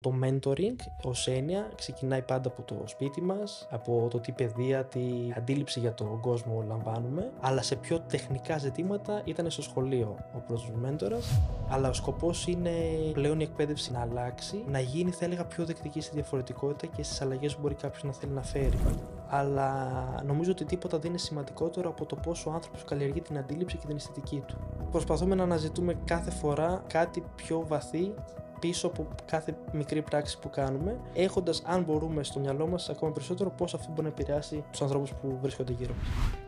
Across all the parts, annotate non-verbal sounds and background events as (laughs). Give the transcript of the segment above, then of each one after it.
Το mentoring ως έννοια ξεκινάει πάντα από το σπίτι μας, από το τι παιδεία, τι αντίληψη για τον κόσμο λαμβάνουμε, αλλά σε πιο τεχνικά ζητήματα ήταν στο σχολείο ο πρώτος μέντορας. Αλλά ο σκοπός είναι πλέον η εκπαίδευση να αλλάξει, να γίνει, θα έλεγα, πιο δεκτική στη διαφορετικότητα και στις αλλαγές που μπορεί κάποιος να θέλει να φέρει. Αλλά νομίζω ότι τίποτα δεν είναι σημαντικότερο από το πόσο ο άνθρωπος καλλιεργεί την αντίληψη και την αισθητική του. Προσπαθούμε να αναζητούμε κάθε φορά κάτι πιο βαθύ πίσω από κάθε μικρή πράξη που κάνουμε, έχοντας, αν μπορούμε, στο μυαλό μας ακόμα περισσότερο πώς αυτό μπορεί να επηρεάσει τους ανθρώπους που βρίσκονται γύρω μας.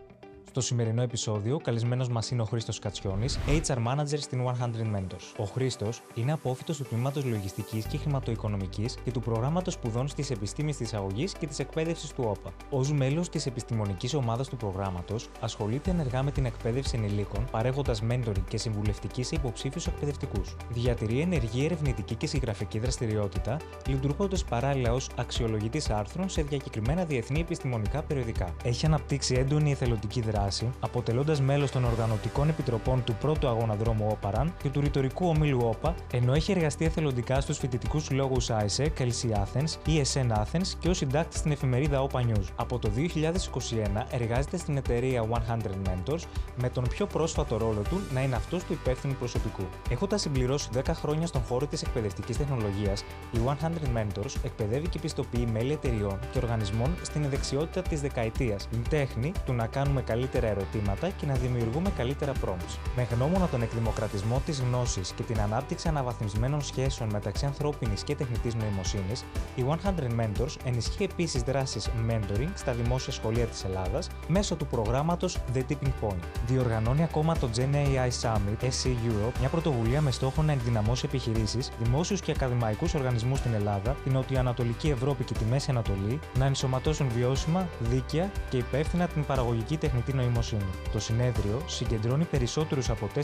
Στο σημερινό επεισόδιο, καλεσμένος μας είναι ο Χρήστος Κατσιόνη, HR Manager στην 100 Mentors. Ο Χρήστος είναι απόφυτο του τμήματος Λογιστικής και Χρηματοοικονομικής και του προγράμματος σπουδών στις επιστήμε της αγωγής και της εκπαίδευσης του ΟΠΑ. Ω μέλος της επιστημονικής ομάδας του προγράμματος, ασχολείται ενεργά με την εκπαίδευση ενηλίκων, παρέχοντας mentoring και συμβουλευτική σε υποψήφιους εκπαιδευτικούς. Διατηρεί ενεργή ερευνητική και συγγραφική δραστηριότητα, λειτουργώντας παράλληλα ως αξιολογητής άρθρων σε διακεκριμένα διεθνή επιστημονικά περιοδικά. Έχει αναπτύξει έντονη εθελοντική δράση δράση, αποτελώντας μέλος των οργανωτικών επιτροπών του πρώτου αγώνα δρόμου Όπαραν και του ρητορικού ομίλου Όπα, ενώ έχει εργαστεί εθελοντικά στους φοιτητικούς συλλόγους ISEC, LC Athens, ESN Athens και ως συντάκτη στην εφημερίδα Opa News. Από το 2021 εργάζεται στην εταιρεία 100 Mentors, με τον πιο πρόσφατο ρόλο του να είναι αυτός του υπεύθυνου προσωπικού. Έχοντας συμπληρώσει 10 χρόνια στον χώρο της εκπαιδευτικής τεχνολογίας, η 100 Mentors εκπαιδεύει και πιστοποιεί μέλη εταιριών και οργανισμών στην δεξιότητα της δεκαετίας, την τέχνη του να κάνουμε καλύτερα καλύτερα ερωτήματα και να δημιουργούμε καλύτερα prompts. Με γνώμονα τον εκδημοκρατισμό της γνώσης και την ανάπτυξη αναβαθμισμένων σχέσεων μεταξύ ανθρώπινης και τεχνητής νοημοσύνης, η 100 Mentors ενισχύει επίσης δράσεις mentoring στα δημόσια σχολεία της Ελλάδας μέσω του προγράμματος The Tipping Point. Διοργανώνει ακόμα το Gen AI Summit SC Europe, μια πρωτοβουλία με στόχο να ενδυναμώσει επιχειρήσεις, δημόσιους και ακαδημαϊκούς οργανισμούς στην Ελλάδα, την Νοτιοανατολική Ευρώπη και τη Μέση Ανατολή να ενσωματώσουν βιώσιμα, δίκαια και υπεύθυνα την παραγωγική τεχνητή νοημοσύνη. Το συνέδριο συγκεντρώνει περισσότερους από 4.000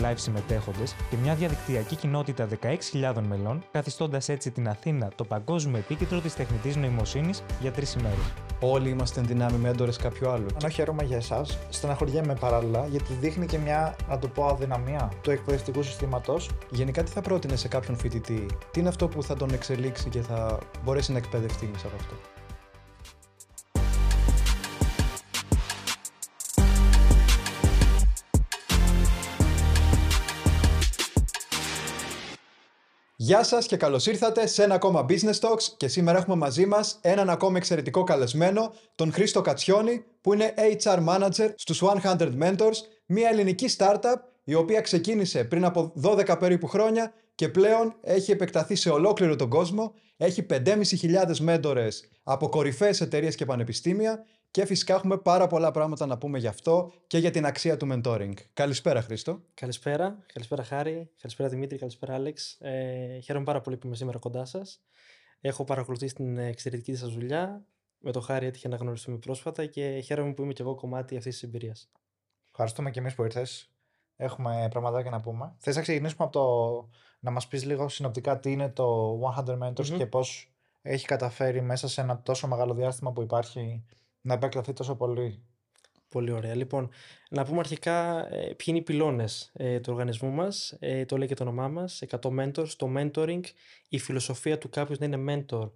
live συμμετέχοντες και μια διαδικτυακή κοινότητα 16.000 μελών, καθιστώντας έτσι την Αθήνα το παγκόσμιο επίκεντρο της τεχνητής νοημοσύνης για τρεις ημέρες. Όλοι είμαστε εν δυνάμει μέντορε κάποιου άλλου. Ενώ χαίρομαι για εσάς, στεναχωριέμαι παράλληλα γιατί δείχνει και μια, να το πω, αδυναμία του εκπαιδευτικού συστήματος. Γενικά, τι θα πρότεινε σε κάποιον φοιτητή, τι είναι αυτό που θα τον εξελίξει και θα μπορέσει να εκπαιδευτεί μέσα από αυτό; Γεια σας και καλώς ήρθατε σε ένα ακόμα Business Talks και σήμερα έχουμε μαζί μας έναν ακόμα εξαιρετικό καλεσμένο, τον Χρήστο Κατσιόνη, που είναι HR Manager στους 100 Mentors, μια ελληνική startup η οποία ξεκίνησε πριν από 12 περίπου χρόνια και πλέον έχει επεκταθεί σε ολόκληρο τον κόσμο, έχει 5.500 μέντορες από κορυφαίες εταιρείες και πανεπιστήμια και φυσικά έχουμε πάρα πολλά πράγματα να πούμε γι' αυτό και για την αξία του mentoring. Καλησπέρα, Χρήστο. Καλησπέρα. Καλησπέρα, Χάρη. Καλησπέρα, Δημήτρη. Καλησπέρα, Άλεξ. Ε, χαίρομαι πάρα πολύ που είμαι σήμερα κοντά σας. Έχω παρακολουθήσει την εξαιρετική σας δουλειά. Με το Χάρη έτυχε να γνωριστούμε πρόσφατα και χαίρομαι που είμαι και εγώ κομμάτι αυτής της εμπειρίας. Ευχαριστούμε και εμείς που ήρθες. Έχουμε πραγματάκια να πούμε. Θες να ξεκινήσουμε από το να μας πεις λίγο συνοπτικά τι είναι το 100 Mentors mm-hmm. και πώς έχει καταφέρει μέσα σε ένα τόσο μεγάλο διάστημα που υπάρχει να επεκταθεί τόσο πολύ. Πολύ ωραία. Λοιπόν, να πούμε αρχικά ε, ποιοι είναι οι πυλώνες ε, του οργανισμού μας. Ε, το λέει και το όνομά μας. 100 mentors. Το mentoring, η φιλοσοφία του κάποιο να είναι mentor,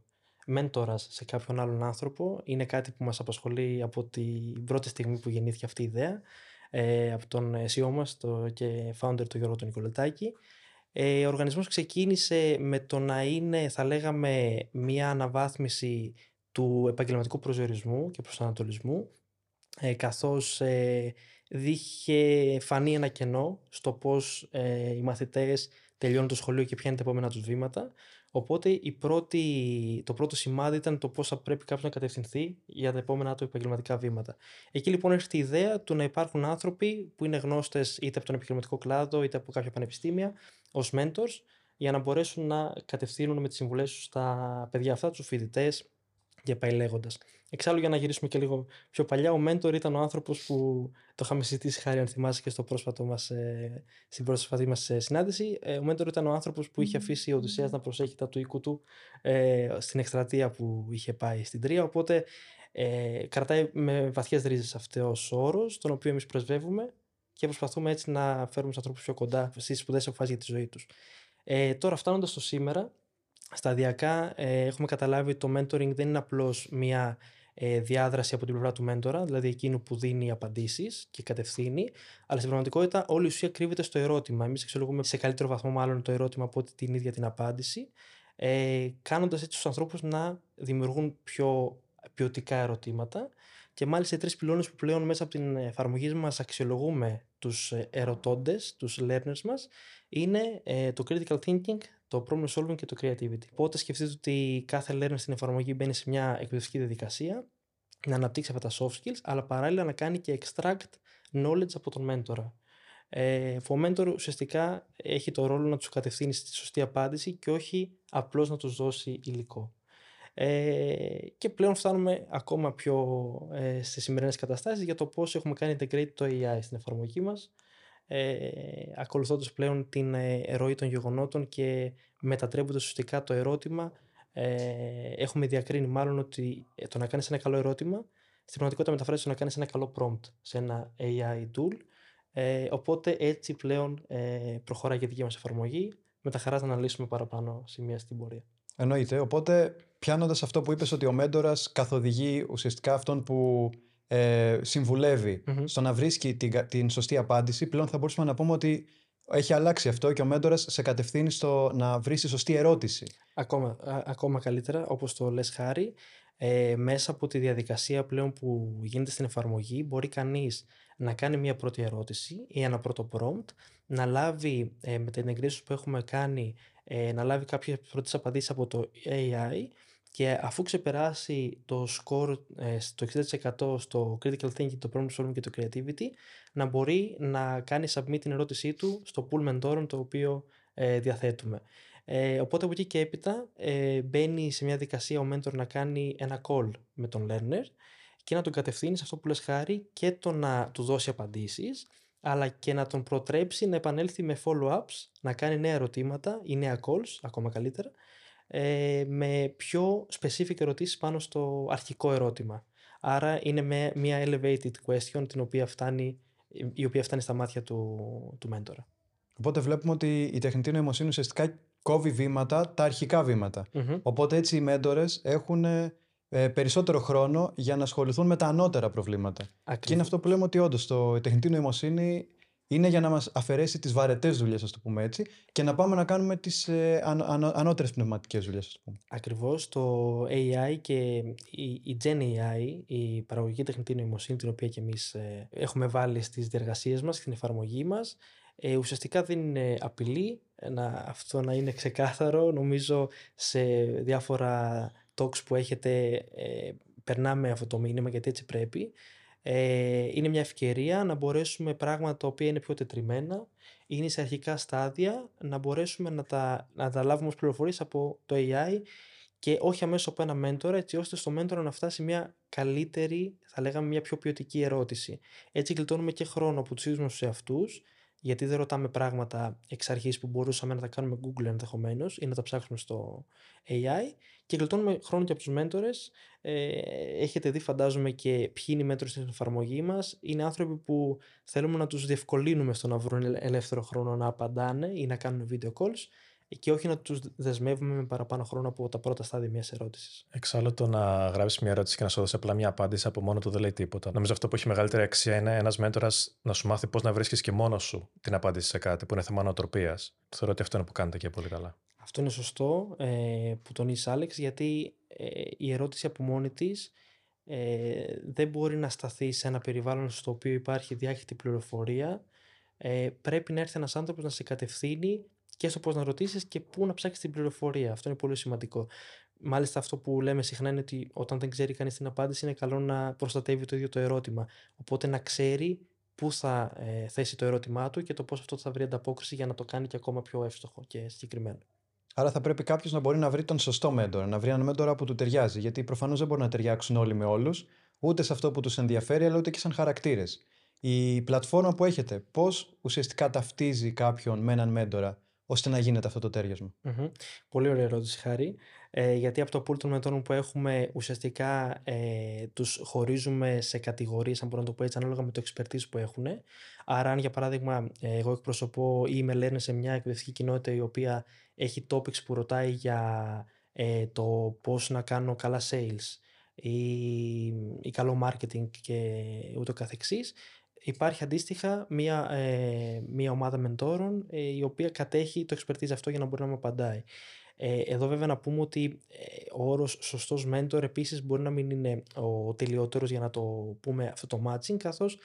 μέντορα σε κάποιον άλλον άνθρωπο. Είναι κάτι που μας απασχολεί από την πρώτη στιγμή που γεννήθηκε αυτή η ιδέα. Ε, από τον CEO μας και founder του Γιώργο τον Νικολετάκη. Ε, ο οργανισμός ξεκίνησε με το να είναι, θα λέγαμε, μια αναβάθμιση του επαγγελματικού προσδιορισμού και προσανατολισμού ε, καθώς ε, δίχε φανεί ένα κενό στο πώς ε, οι μαθητές τελειώνουν το σχολείο και ποια είναι τα επόμενα τους βήματα. Οπότε η πρώτη, το πρώτο σημάδι ήταν το πώς θα πρέπει κάποιος να κατευθυνθεί για τα επόμενα του επαγγελματικά βήματα. Εκεί λοιπόν έρχεται η ιδέα του να υπάρχουν άνθρωποι που είναι γνώστες είτε από τον επιχειρηματικό κλάδο είτε από κάποια πανεπιστήμια ως mentors για να μπορέσουν να κατευθύνουν με τις συμβουλές τους στα παιδιά αυτά, τους φοιτητές, και πάει λέγοντας. Εξάλλου, για να γυρίσουμε και λίγο πιο παλιά, ο Μέντορ ήταν ο άνθρωπος που το είχαμε συζητήσει χάρη, αν θυμάσαι, και στο πρόσφατο μας, ε, στην πρόσφατη μας ε, συνάντηση. Ε, ο Μέντορ ήταν ο άνθρωπος που είχε αφήσει ο Οδυσσέας να προσέχει τα του οίκου του ε, στην εκστρατεία που είχε πάει στην Τρία. Οπότε ε, κρατάει με βαθιές ρίζες αυτός ο όρος, τον οποίο εμείς πρεσβεύουμε και προσπαθούμε έτσι να φέρουμε τους ανθρώπους πιο κοντά στις σπουδές αποφάσεις για τη ζωή τους. Ε, τώρα, φτάνοντας στο σήμερα, σταδιακά ε, έχουμε καταλάβει ότι το mentoring δεν είναι απλώς μια ε, διάδραση από την πλευρά του μέντορα, δηλαδή εκείνου που δίνει απαντήσεις και κατευθύνει, αλλά στην πραγματικότητα όλη η ουσία κρύβεται στο ερώτημα. Εμείς εξολογούμε σε καλύτερο βαθμό μάλλον το ερώτημα από ότι την ίδια την απάντηση, ε, κάνοντας έτσι τους ανθρώπους να δημιουργούν πιο ποιοτικά ερωτήματα και μάλιστα οι τρεις πυλώνες που πλέον μέσα από την εφαρμογή μας αξιολογούμε τους ε, ερωτώντες, τους learners μας, είναι ε, το critical thinking, το problem solving και το creativity. Οπότε σκεφτείτε ότι κάθε learner στην εφαρμογή μπαίνει σε μια εκπαιδευτική διαδικασία, να αναπτύξει αυτά τα soft skills, αλλά παράλληλα να κάνει και extract knowledge από τον μέντορα. Ε, ο mentor ουσιαστικά έχει το ρόλο να τους κατευθύνει στη σωστή απάντηση και όχι απλώς να τους δώσει υλικό. Ε, και πλέον φτάνουμε ακόμα πιο ε, στις σημερινές καταστάσεις για το πώς έχουμε κάνει integrate το AI στην εφαρμογή μας ε, ακολουθώντας πλέον την ε, ροή των γεγονότων και μετατρέποντας ουσιαστικά το ερώτημα ε, έχουμε διακρίνει μάλλον ότι ε, το να κάνεις ένα καλό ερώτημα στην πραγματικότητα μεταφράζεται στο να κάνεις ένα καλό prompt σε ένα AI tool ε, οπότε έτσι πλέον ε, προχωράει και η δική μας εφαρμογή με τα χαράς να αναλύσουμε παραπάνω σημεία στην πορεία. Εννοείται. Οπότε, πιάνοντας αυτό που είπες ότι ο μέντορας καθοδηγεί ουσιαστικά αυτόν που ε, συμβουλευει στο να βρίσκει την, την σωστή απάντηση, πλέον θα μπορούσαμε να πούμε ότι έχει αλλάξει αυτό και ο μέντορας σε κατευθύνει στο να βρει τη σωστή ερώτηση. Ακόμα, ακόμα καλύτερα, όπως το λες Χάρη, ε, μέσα από τη διαδικασία πλέον που γίνεται στην εφαρμογή μπορεί κανείς να κάνει μια πρώτη ερώτηση ή ένα πρώτο prompt, να λάβει ε, με την εγκρίση που έχουμε κάνει, ε, να λάβει κάποιες πρώτες απαντήσεις από το AI και αφού ξεπεράσει το score ε, στο 60% στο critical thinking, το problem solving και το creativity, να μπορεί να κάνει submit την ερώτησή του στο pool mentorum το οποίο ε, διαθέτουμε. Ε, οπότε από εκεί και έπειτα ε, μπαίνει σε μια δικασία ο mentor να κάνει ένα call με τον learner και να τον κατευθύνεις σε αυτό που λες χάρη και το να του δώσει απαντήσεις αλλά και να τον προτρέψει να επανέλθει με follow-ups, να κάνει νέα ερωτήματα ή νέα calls, ακόμα καλύτερα, ε, με πιο specific ερωτήσεις πάνω στο αρχικό ερώτημα. Άρα είναι με μια elevated question την οποία φτάνει, η οποία φτάνει στα μάτια του, του μέντορα. Οπότε βλέπουμε ότι η τεχνητή νοημοσύνη ουσιαστικά κόβει βήματα, τα αρχικά Οπότε έτσι οι μέντορες έχουν ε, περισσότερο χρόνο για να ασχοληθούν με τα ανώτερα προβλήματα. Και είναι αυτό που λέμε ότι όντως η τεχνητή νοημοσύνη είναι για να μας αφαιρέσει τις βαρετές δουλειές, ας το πούμε έτσι, και να πάμε να κάνουμε τις ε, αν, αν, ανώτερες πνευματικές δουλειές, ας το πούμε. Ακριβώς, το AI και η, η Gen AI, η παραγωγική τεχνητή νοημοσύνη, την οποία και εμείς ε, έχουμε βάλει στις διεργασίες μας, στην εφαρμογή μας, ε, ουσιαστικά δεν είναι απειλή, να, αυτό να είναι ξεκάθαρο, νομίζω σε διάφορα talks που έχετε ε, περνάμε αυτό το μήνυμα γιατί έτσι πρέπει ε, είναι μια ευκαιρία να μπορέσουμε πράγματα τα οποία είναι πιο τετριμένα, είναι σε αρχικά στάδια, να μπορέσουμε να τα, να τα λάβουμε ως πληροφορίες από το AI και όχι αμέσως από ένα μέντορα, έτσι ώστε στο μέντορα να φτάσει μια καλύτερη, θα λέγαμε μια πιο ποιοτική ερώτηση. Έτσι γλιτώνουμε και χρόνο από τους ίδιους σε αυτούς γιατί δεν ρωτάμε πράγματα εξ αρχής που μπορούσαμε να τα κάνουμε Google ενδεχομένως ή να τα ψάξουμε στο AI και γλιτώνουμε χρόνο και από τους μέντορες. Ε, έχετε δει φαντάζομαι και ποιοι είναι οι μέντορες στην εφαρμογή μας. Είναι άνθρωποι που θέλουμε να τους διευκολύνουμε στο να βρουν ελεύθερο χρόνο να απαντάνε ή να κάνουν video calls και όχι να τους δεσμεύουμε με παραπάνω χρόνο από τα πρώτα στάδια μιας ερώτησης. Εξάλλου, το να γράψεις μια ερώτηση και να σου δώσει απλά μια απάντηση από μόνο του δεν λέει τίποτα. Νομίζω αυτό που έχει μεγαλύτερη αξία είναι ένας μέντορας να σου μάθει πώς να βρίσκεις και μόνος σου την απάντηση σε κάτι που είναι θέμα νοοτροπία. Θεωρώ ότι αυτό είναι που κάνετε και πολύ καλά. Αυτό είναι σωστό ε, που τονίζει Άλεξ, γιατί ε, η ερώτηση από μόνη της ε, δεν μπορεί να σταθεί σε ένα περιβάλλον στο οποίο υπάρχει διάχυτη πληροφορία. Ε, πρέπει να έρθει ένας άνθρωπος να σε κατευθύνει και στο πώ να ρωτήσεις και πού να ψάξεις την πληροφορία. Αυτό είναι πολύ σημαντικό. Μάλιστα, αυτό που λέμε συχνά είναι ότι όταν δεν ξέρει κανείς την απάντηση, είναι καλό να προστατεύει το ίδιο το ερώτημα. Οπότε να ξέρει πού θα ε, θέσει το ερώτημά του και το πώς αυτό θα βρει ανταπόκριση για να το κάνει και ακόμα πιο εύστοχο και συγκεκριμένο. Άρα θα πρέπει κάποιος να μπορεί να βρει τον σωστό μέντορα, να βρει έναν μέντορα που του ταιριάζει. Γιατί προφανώς δεν μπορεί να ταιριάξουν όλοι με όλους, ούτε σε αυτό που τους ενδιαφέρει, αλλά ούτε και σαν χαρακτήρες. Η πλατφόρμα που έχετε, πώς ουσιαστικά ταυτίζει κάποιον με έναν μέντορα; Ώστε να γίνεται αυτό το τέριασμα. Πολύ ωραία ερώτηση, Χάρη. Ε, γιατί από το pool των μετόρων που έχουμε ουσιαστικά ε, τους χωρίζουμε σε κατηγορίες, αν μπορώ να το πω έτσι, ανάλογα με το expertise που έχουν. Άρα, αν για παράδειγμα εγώ εκπροσωπώ ή είμαι λένε σε μια εκπαιδευτική κοινότητα η οποία έχει topics που ρωτάει για ε, το πώς να κάνω καλά sales ή, ή καλό marketing και ούτω καθεξής, υπάρχει αντίστοιχα μια, ε, μια ομάδα μεντόρων ε, η οποία κατέχει το expertise αυτό για να μπορεί να μου απαντάει. Ε, εδώ βέβαια να πούμε ότι ε, ο όρος σωστός mentor επίσης μπορεί να μην είναι ο τελειότερος για να το πούμε αυτό το matching καθώς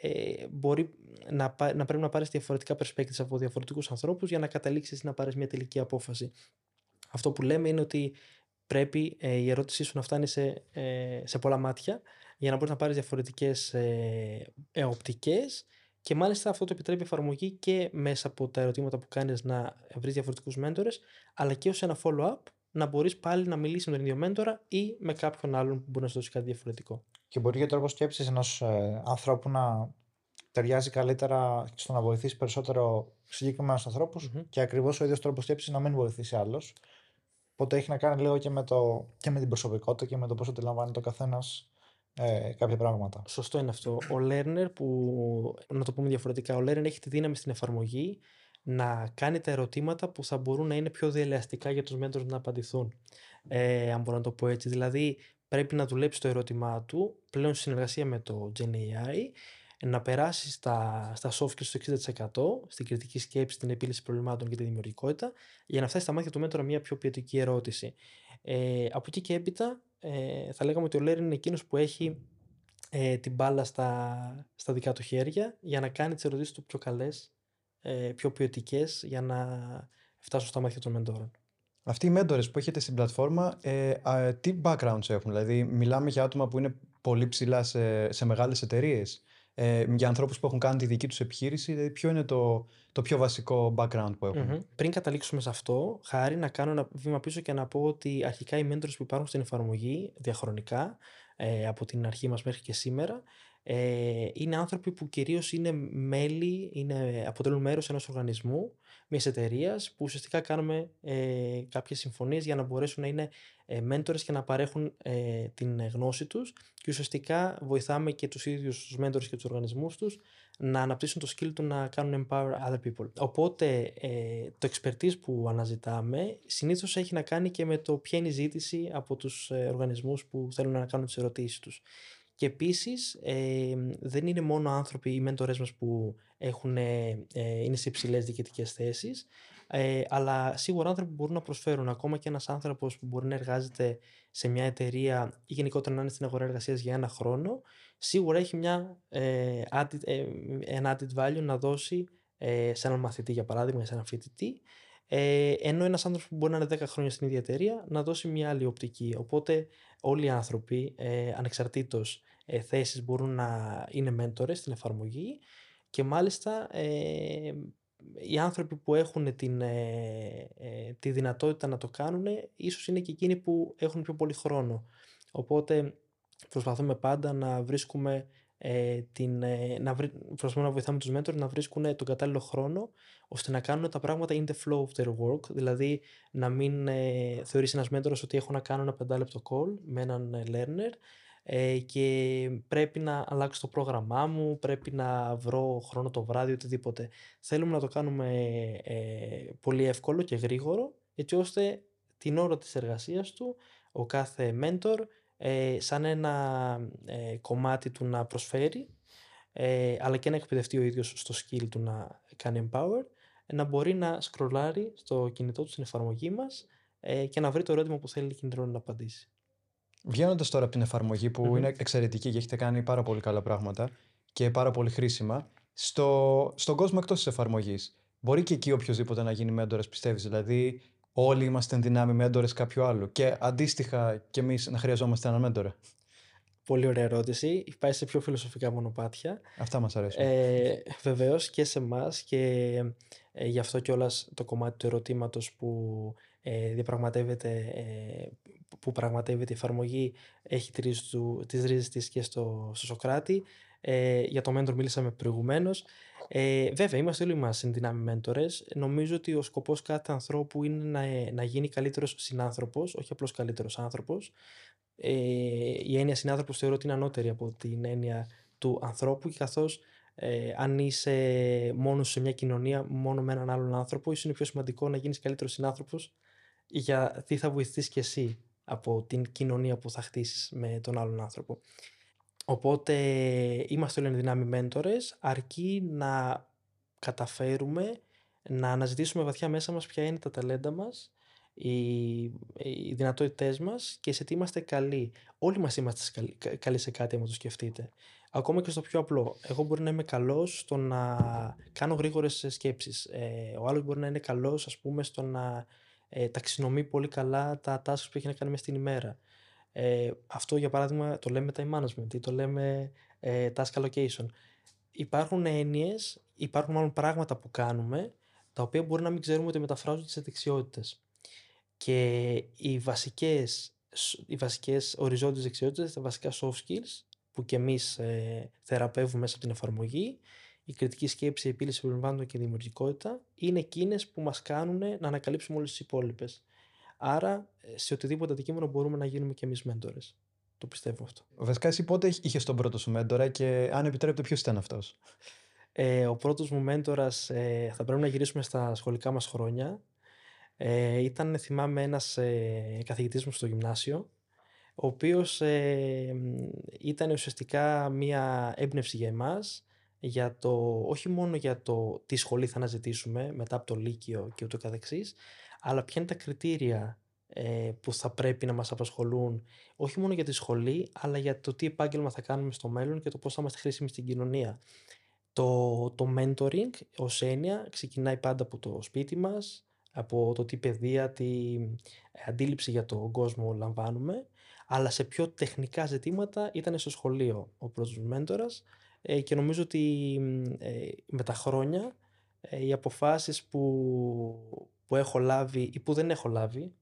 ε, μπορεί να, να πρέπει να πάρεις διαφορετικά perspectives από διαφορετικούς ανθρώπους για να καταλήξεις να πάρεις μια τελική απόφαση. Αυτό που λέμε είναι ότι πρέπει ε, η ερώτησή σου να φτάνει σε, ε, σε πολλά μάτια για να μπορείς να πάρεις διαφορετικές ε, ε, οπτικέ. Και μάλιστα αυτό το επιτρέπει η εφαρμογή και μέσα από τα ερωτήματα που κάνεις να βρεις διαφορετικούς μέντορες, αλλά και ως ένα follow-up να μπορείς πάλι να μιλήσεις με τον ίδιο μέντορα ή με κάποιον άλλον που μπορεί να σου δώσει κάτι διαφορετικό. Και μπορεί και ο τρόπος σκέψης ενός ε, ανθρώπου να ταιριάζει καλύτερα στο να βοηθήσει περισσότερο συγκεκριμένους ανθρώπους mm-hmm. και ακριβώς ο ίδιος τρόπος σκέψης να μην βοηθήσει άλλο. Οπότε έχει να κάνει λίγο και με, το, και με την προσωπικότητα και με το πώς αντιλαμβάνει το καθένας ε, κάποια πράγματα. Σωστό είναι αυτό. Ο learner που, να το πούμε διαφορετικά, ο learner έχει τη δύναμη στην εφαρμογή να κάνει τα ερωτήματα που θα μπορούν να είναι πιο διαλεαστικά για τους mentors να απαντηθούν. Ε, αν μπορώ να το πω έτσι. Δηλαδή πρέπει να δουλέψει το ερώτημά του πλέον στη συνεργασία με το GenAI να περάσει στα, στα soft skills στο 60% στην κριτική σκέψη, την επίλυση προβλημάτων και τη δημιουργικότητα για να φτάσει στα μάτια του μέντορα μια πιο ποιοτική ερώτηση. Ε, από εκεί και έπειτα ε, θα λέγαμε ότι ο Λέριν είναι εκείνος που έχει ε, την μπάλα στα, στα δικά του χέρια για να κάνει τις ερωτήσεις του πιο καλές, ε, πιο ποιοτικές για να φτάσουν στα μάτια των μεντόρων. Αυτοί οι μέντορες που έχετε στην πλατφόρμα, ε, τι backgrounds έχουν, δηλαδή μιλάμε για άτομα που είναι πολύ ψηλά σε, σε μεγάλες εταιρείες ε, για ανθρώπους που έχουν κάνει τη δική τους επιχείρηση, δηλαδή ποιο είναι το, το πιο βασικό background που εχουν Πριν καταλήξουμε σε αυτό, χάρη να κάνω ένα βήμα πίσω και να πω ότι αρχικά οι mentors που υπάρχουν στην εφαρμογή διαχρονικά, ε, από την αρχή μας μέχρι και σήμερα, ε, είναι άνθρωποι που κυρίως είναι μέλη, είναι, αποτελούν μέρος ενός οργανισμού, μιας εταιρείας που ουσιαστικά κάνουμε ε, κάποιες συμφωνίες για να μπορέσουν να είναι ε, mentors και να παρέχουν ε, την γνώση τους και ουσιαστικά βοηθάμε και τους ίδιους τους mentors και τους οργανισμούς τους να αναπτύσσουν το skill του να κάνουν empower other people. Οπότε ε, το expertise που αναζητάμε συνήθως έχει να κάνει και με το ποια είναι η ζήτηση από τους ε, οργανισμούς που θέλουν να κάνουν τις ερωτήσεις τους. Και επίσης ε, δεν είναι μόνο άνθρωποι, οι μέντορές μας που έχουν, ε, είναι σε υψηλές διοικητικές θέσεις, ε, αλλά σίγουρα άνθρωποι που μπορούν να προσφέρουν. Ακόμα και ένας άνθρωπος που μπορεί να εργάζεται σε μια εταιρεία ή γενικότερα να είναι στην αγορά εργασίας για ένα χρόνο, σίγουρα έχει μια, ε, added, ε, ένα added value να δώσει ε, σε έναν μαθητή, για παράδειγμα, σε έναν φοιτητή, ε, ενώ ένας άνθρωπος που μπορεί να είναι 10 χρόνια στην ίδια εταιρεία να δώσει μια άλλη οπτική. Οπότε όλοι οι άνθρωποι, ε, ανεξαρτήτως ε, θέσεις, μπορούν να είναι μέντορες στην εφαρμογή και μάλιστα ε, οι άνθρωποι που έχουν την, ε, ε, τη δυνατότητα να το κάνουν ίσως είναι και εκείνοι που έχουν πιο πολύ χρόνο. Οπότε προσπαθούμε πάντα να βρίσκουμε ε, την, ε, να, βρει, να βοηθάμε τους μέντορες να βρίσκουν τον κατάλληλο χρόνο ώστε να κάνουν τα πράγματα in the flow of their work, δηλαδή να μην ε, θεωρήσει ένας μέντορος ότι έχω να κάνω ένα πεντάλεπτο call με έναν ε, learner ε, και πρέπει να αλλάξω το πρόγραμμά μου, πρέπει να βρω χρόνο το βράδυ, οτιδήποτε. Θέλουμε να το κάνουμε ε, πολύ εύκολο και γρήγορο, έτσι ώστε την ώρα της εργασίας του ο κάθε mentor ε, σαν ένα ε, κομμάτι του να προσφέρει ε, αλλά και να εκπαιδευτεί ο ίδιος στο skill του να κάνει empower να μπορεί να σκρολάρει στο κινητό του στην εφαρμογή μας ε, και να βρει το ερώτημα που θέλει εκείνη την να απαντήσει. Βγαίνοντας τώρα από την εφαρμογή που είναι εξαιρετική και έχετε κάνει πάρα πολύ καλά πράγματα και πάρα πολύ χρήσιμα, στο, στον κόσμο εκτός της εφαρμογής, μπορεί και εκεί οποιοδήποτε να γίνει μέντορας, πιστεύεις; Δηλαδή, όλοι είμαστε εν δυνάμει μέντορες κάποιου άλλου. Και αντίστοιχα κι εμείς να χρειαζόμαστε έναν μέντορα. Πολύ ωραία ερώτηση. Πάει σε πιο φιλοσοφικά μονοπάτια. Αυτά μας αρέσουν. Ε, Βεβαίως και σε εμάς και ε, γι' αυτό κιόλας το κομμάτι του ερωτήματος που ε, διαπραγματεύεται, ε, που πραγματεύεται η εφαρμογή έχει τις, του, τις ρίζες της και στο, στο Σοκράτη. Ε, για το mentor μίλησαμε προηγουμένως. Ε, βέβαια, είμαστε όλοι μας συνδυνάμοι μέντορε. Νομίζω ότι ο σκοπός κάθε ανθρώπου είναι να, να γίνει καλύτερος συνάνθρωπος, όχι απλώς καλύτερος άνθρωπος. Ε, η έννοια συνάνθρωπος θεωρώ ότι είναι ανώτερη από την έννοια του ανθρώπου και καθώς ε, αν είσαι μόνος σε μια κοινωνία, μόνο με έναν άλλον άνθρωπο, ίσως είναι πιο σημαντικό να γίνεις καλύτερος συνάνθρωπος γιατί θα βοηθήσει και εσύ από την κοινωνία που θα χτίσεις με τον άλλον άνθρωπο. Οπότε είμαστε όλοι δυνάμει μέντορες, αρκεί να καταφέρουμε να αναζητήσουμε βαθιά μέσα μας ποια είναι τα ταλέντα μας, οι, οι δυνατότητές μας και σε τι είμαστε καλοί. Όλοι μας είμαστε καλοί σε κάτι, αν το σκεφτείτε. Ακόμα και στο πιο απλό. Εγώ μπορεί να είμαι καλός στο να κάνω γρήγορες σκέψεις. Ε, ο άλλος μπορεί να είναι καλός, ας πούμε, στο να ε, ταξινομεί πολύ καλά τα tasks που έχει να κάνει μέσα στην ημέρα. Ε, αυτό για παράδειγμα το λέμε time management ή το λέμε ε, task allocation. Υπάρχουν έννοιες, υπάρχουν μάλλον πράγματα που κάνουμε τα οποία μπορεί να μην ξέρουμε ότι μεταφράζονται σε δεξιότητες. Και οι βασικές, οι βασικές οριζόντιες δεξιότητες, τα βασικά soft skills που και εμείς ε, θεραπεύουμε μέσα από την εφαρμογή, η κριτική σκέψη, η επίλυση προβλημάτων και η δημιουργικότητα είναι εκείνες που μας κάνουν να ανακαλύψουμε όλες τις υπόλοιπες. Άρα, ε, σε οτιδήποτε αντικείμενο μπορούμε να γίνουμε και εμείς μέντορες. Το πιστεύω αυτό. Βασικά, εσύ πότε είχες τον πρώτο σου μέντορα και αν επιτρέπετε, ποιος ήταν αυτός; Ε, ο πρώτος μου μέντορας ε, θα πρέπει να γυρίσουμε στα σχολικά μας χρόνια. Ε, ήταν, θυμάμαι, ένας ε, καθηγητής μου στο γυμνάσιο, ο οποίος ε, ήταν ουσιαστικά μία έμπνευση για εμάς για το, όχι μόνο για το τι σχολή θα αναζητήσουμε μετά από το Λύκειο και ούτω καθεξής, αλλά ποια είναι τα κριτήρια ε, που θα πρέπει να μας απασχολούν όχι μόνο για τη σχολή, αλλά για το τι επάγγελμα θα κάνουμε στο μέλλον και το πώς θα είμαστε χρήσιμοι στην κοινωνία. Το, το mentoring ως έννοια ξεκινάει πάντα από το σπίτι μας, από το τι παιδεία, τι αντίληψη για τον κόσμο λαμβάνουμε, αλλά σε πιο τεχνικά ζητήματα ήταν στο σχολείο ο πρώτος μέντορας ε, και νομίζω ότι ε, με τα χρόνια ε, οι αποφάσεις που, που έχω λάβει ή που δεν έχω λάβει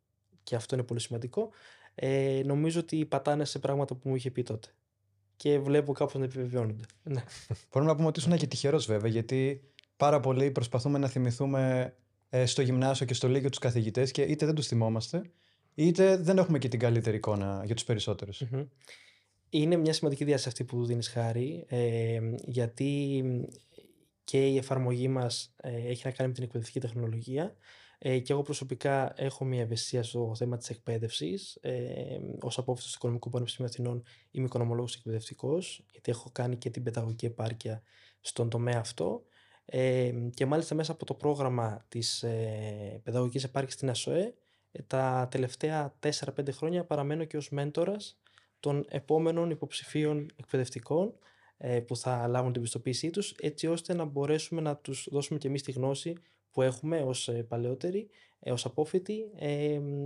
και αυτό είναι πολύ σημαντικό ε, νομίζω ότι πατάνε σε πράγματα που μου είχε πει τότε και βλέπω κάπως να επιβεβαιώνονται. (laughs) Ναι. Μπορούμε να πούμε ότι ήσουν και τυχερός βέβαια γιατί πάρα πολύ προσπαθούμε να θυμηθούμε στο γυμνάσιο και στο Λίγιο τους καθηγητές και είτε δεν τους θυμόμαστε είτε δεν έχουμε και την καλύτερη εικόνα για τους περισσότερους. Είναι μια σημαντική διάσταση αυτή που δίνεις χάρη, ε, γιατί και η εφαρμογή μας ε, έχει να κάνει με την εκπαιδευτική τεχνολογία ε, και εγώ προσωπικά έχω μια ευαισθησία στο θέμα της εκπαίδευσης. Ε, ως απόφαση του Οικονομικού Πανεπιστημίου Αθηνών είμαι οικονομολόγος εκπαιδευτικός, γιατί έχω κάνει και την παιδαγωγική επάρκεια στον τομέα αυτό. Ε, και μάλιστα μέσα από το πρόγραμμα της ε, παιδαγωγικής επάρκειας στην ΑΣΟΕ, ε, τα τελευταία 4-5 χρόνια παραμένω και ως μέντορας των επόμενων υποψηφίων εκπαιδευτικών ε, που θα λάβουν την πιστοποίησή τους έτσι ώστε να μπορέσουμε να τους δώσουμε και εμείς τη γνώση που έχουμε ως ε, παλαιότεροι, ε, ως απόφοιτοι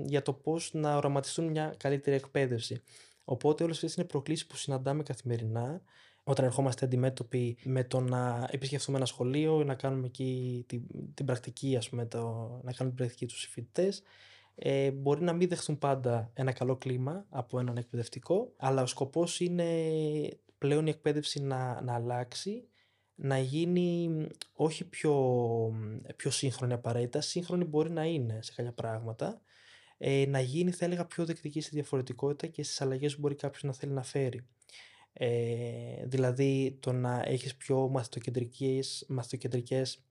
για το πώς να οραματιστούν μια καλύτερη εκπαίδευση. Οπότε όλες αυτές είναι προκλήσεις που συναντάμε καθημερινά όταν ερχόμαστε αντιμέτωποι με το να επισκεφθούμε ένα σχολείο, να κάνουμε εκεί την, την πρακτική, ας πούμε, το, να κάνουμε την πρακτική τους οι φοιτητές ε, μπορεί να μην δεχθούν πάντα ένα καλό κλίμα από έναν εκπαιδευτικό, αλλά ο σκοπός είναι πλέον η εκπαίδευση να, να αλλάξει, να γίνει όχι πιο, πιο σύγχρονη απαραίτητα, σύγχρονη μπορεί να είναι σε κάποια πράγματα, ε, να γίνει θα έλεγα πιο δεκτική στη διαφορετικότητα και στις αλλαγές που μπορεί κάποιος να θέλει να φέρει. Ε, δηλαδή το να έχεις πιο μαθητοκεντρικές, μαθητοκεντρικές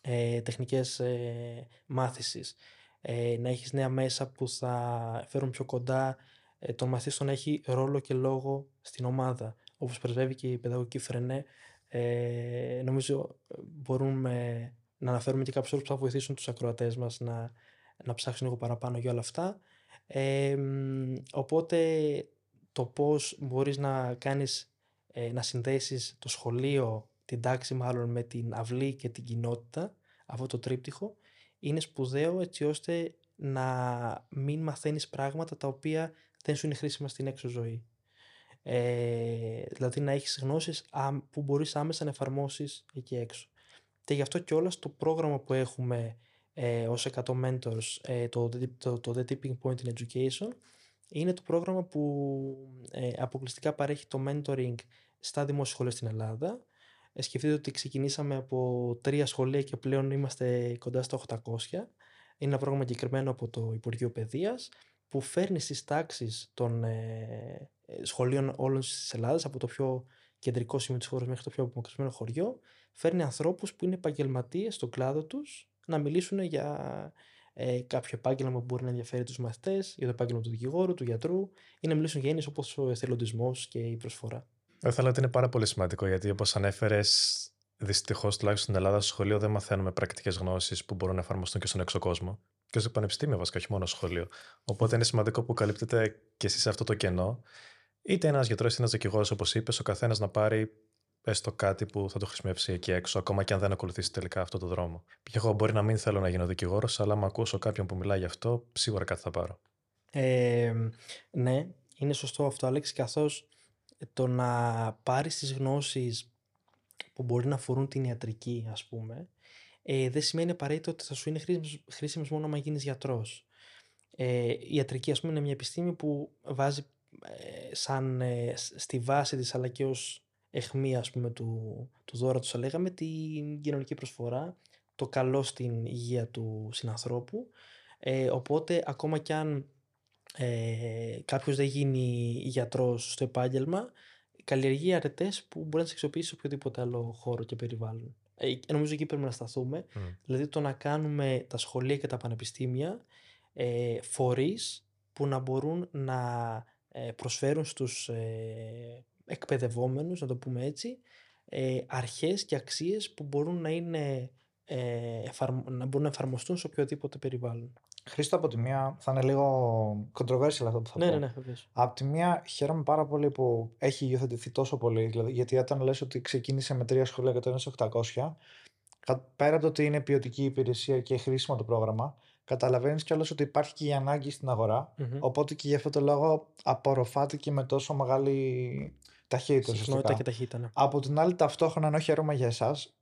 ε, τεχνικές ε, μάθησης, ε, να έχεις νέα μέσα που θα φέρουν πιο κοντά ε, τον μαθητή στο να έχει ρόλο και λόγο στην ομάδα. Όπως πρεσβεύει και η παιδαγωγική φρενέ, ε, νομίζω ε, μπορούμε να αναφέρουμε και κάποιους όρους που θα βοηθήσουν τους ακροατές μας να, να ψάξουν λίγο παραπάνω για όλα αυτά. Ε, οπότε το πώς μπορείς να κάνεις, ε, να συνδέσεις το σχολείο, την τάξη μάλλον με την αυλή και την κοινότητα, αυτό το τρίπτυχο, είναι σπουδαίο έτσι ώστε να μην μαθαίνεις πράγματα τα οποία δεν σου είναι χρήσιμα στην έξω ζωή. Ε, δηλαδή να έχεις γνώσεις που μπορείς άμεσα να εφαρμόσεις εκεί έξω. Και γι' αυτό και όλα το πρόγραμμα που έχουμε ε, ως 100 mentors, ε, το, το, το The Tipping Point in Education, είναι το πρόγραμμα που ε, αποκλειστικά παρέχει το mentoring στα δημόσια σχολεία στην Ελλάδα. Ε, σκεφτείτε ότι ξεκινήσαμε από τρία σχολεία και πλέον είμαστε κοντά στα 800. Είναι ένα πρόγραμμα εγκεκριμένο από το Υπουργείο Παιδείας που φέρνει στις τάξεις των ε, ε σχολείων όλων της Ελλάδας από το πιο κεντρικό σημείο της χώρας μέχρι το πιο απομακρυσμένο χωριό φέρνει ανθρώπους που είναι επαγγελματίες στον κλάδο τους να μιλήσουν για ε, κάποιο επάγγελμα που μπορεί να ενδιαφέρει τους μαθητές, για το επάγγελμα του δικηγόρου, του γιατρού, ή να μιλήσουν για έννοιες όπως ο εθελοντισμός και η προσφορά. Θα ήθελα ότι είναι πάρα πολύ σημαντικό γιατί, όπως ανέφερες, δυστυχώς τουλάχιστον στην Ελλάδα, στο σχολείο δεν μαθαίνουμε πρακτικές γνώσεις που μπορούν να εφαρμοστούν και στον έξω κόσμο. Και στο πανεπιστήμιο, βασικά, όχι μόνο στο σχολείο. Οπότε είναι σημαντικό που καλύπτετε και εσείς αυτό το κενό. Είτε ένας γιατρός είτε ένας δικηγόρος, όπως είπες, ο καθένας να πάρει έστω κάτι που θα το χρησιμεύσει εκεί έξω, ακόμα και αν δεν ακολουθήσει τελικά αυτό το δρόμο. Και εγώ μπορεί να μην θέλω να γίνω δικηγόρος, αλλά αν ακούσω κάποιον που μιλάει γι' αυτό, σίγουρα κάτι θα πάρω. Ε, ναι, είναι σωστό αυτό, Αλέξη, καθώς το να πάρεις τις γνώσεις που μπορεί να αφορούν την ιατρική, ας πούμε, ε, δεν σημαίνει απαραίτητο ότι θα σου είναι χρήσιμο μόνο να γίνεις γιατρός. Ε, η ιατρική, ας πούμε, είναι μια επιστήμη που βάζει ε, σαν ε, στη βάση της αλλά και ως εχμή ας πούμε του, του δώρα τους θα λέγαμε την κοινωνική προσφορά, το καλό στην υγεία του συνανθρώπου. Ε, οπότε ακόμα κι αν ε, κάποιος δεν γίνει γιατρός στο επάγγελμα, καλλιεργεί αρετές που μπορεί να τις αξιοποιήσει σε οποιοδήποτε άλλο χώρο και περιβάλλον. Ε, νομίζω εκεί πρέπει να σταθούμε. Δηλαδή το να κάνουμε τα σχολεία και τα πανεπιστήμια ε, φορείς που να μπορούν να ε, προσφέρουν στους ε, εκπαιδευόμενους, να το πούμε έτσι, ε, αρχές και αξίες που μπορούν να, είναι, ε, να μπορούν να εφαρμοστούν σε οποιοδήποτε περιβάλλον. Χρήστο, από τη μία θα είναι λίγο controversial αυτό που θα ναι, πω. Ναι, ναι, Από τη μία χαίρομαι πάρα πολύ που έχει υιοθετηθεί τόσο πολύ, δηλαδή, γιατί όταν λες ότι ξεκίνησε με τρία σχολεία και το 800, πέρα από το ότι είναι ποιοτική υπηρεσία και χρήσιμο το πρόγραμμα, καταλαβαίνεις κιόλας ότι υπάρχει και η ανάγκη στην αγορα Οπότε και γι' αυτό το λόγο απορροφάται και με τόσο μεγάλη ταχύτητα. Συχνότητα και ταχύτητα. Ναι. Από την άλλη, ταυτόχρονα, ενώ χαίρομαι για εσάς,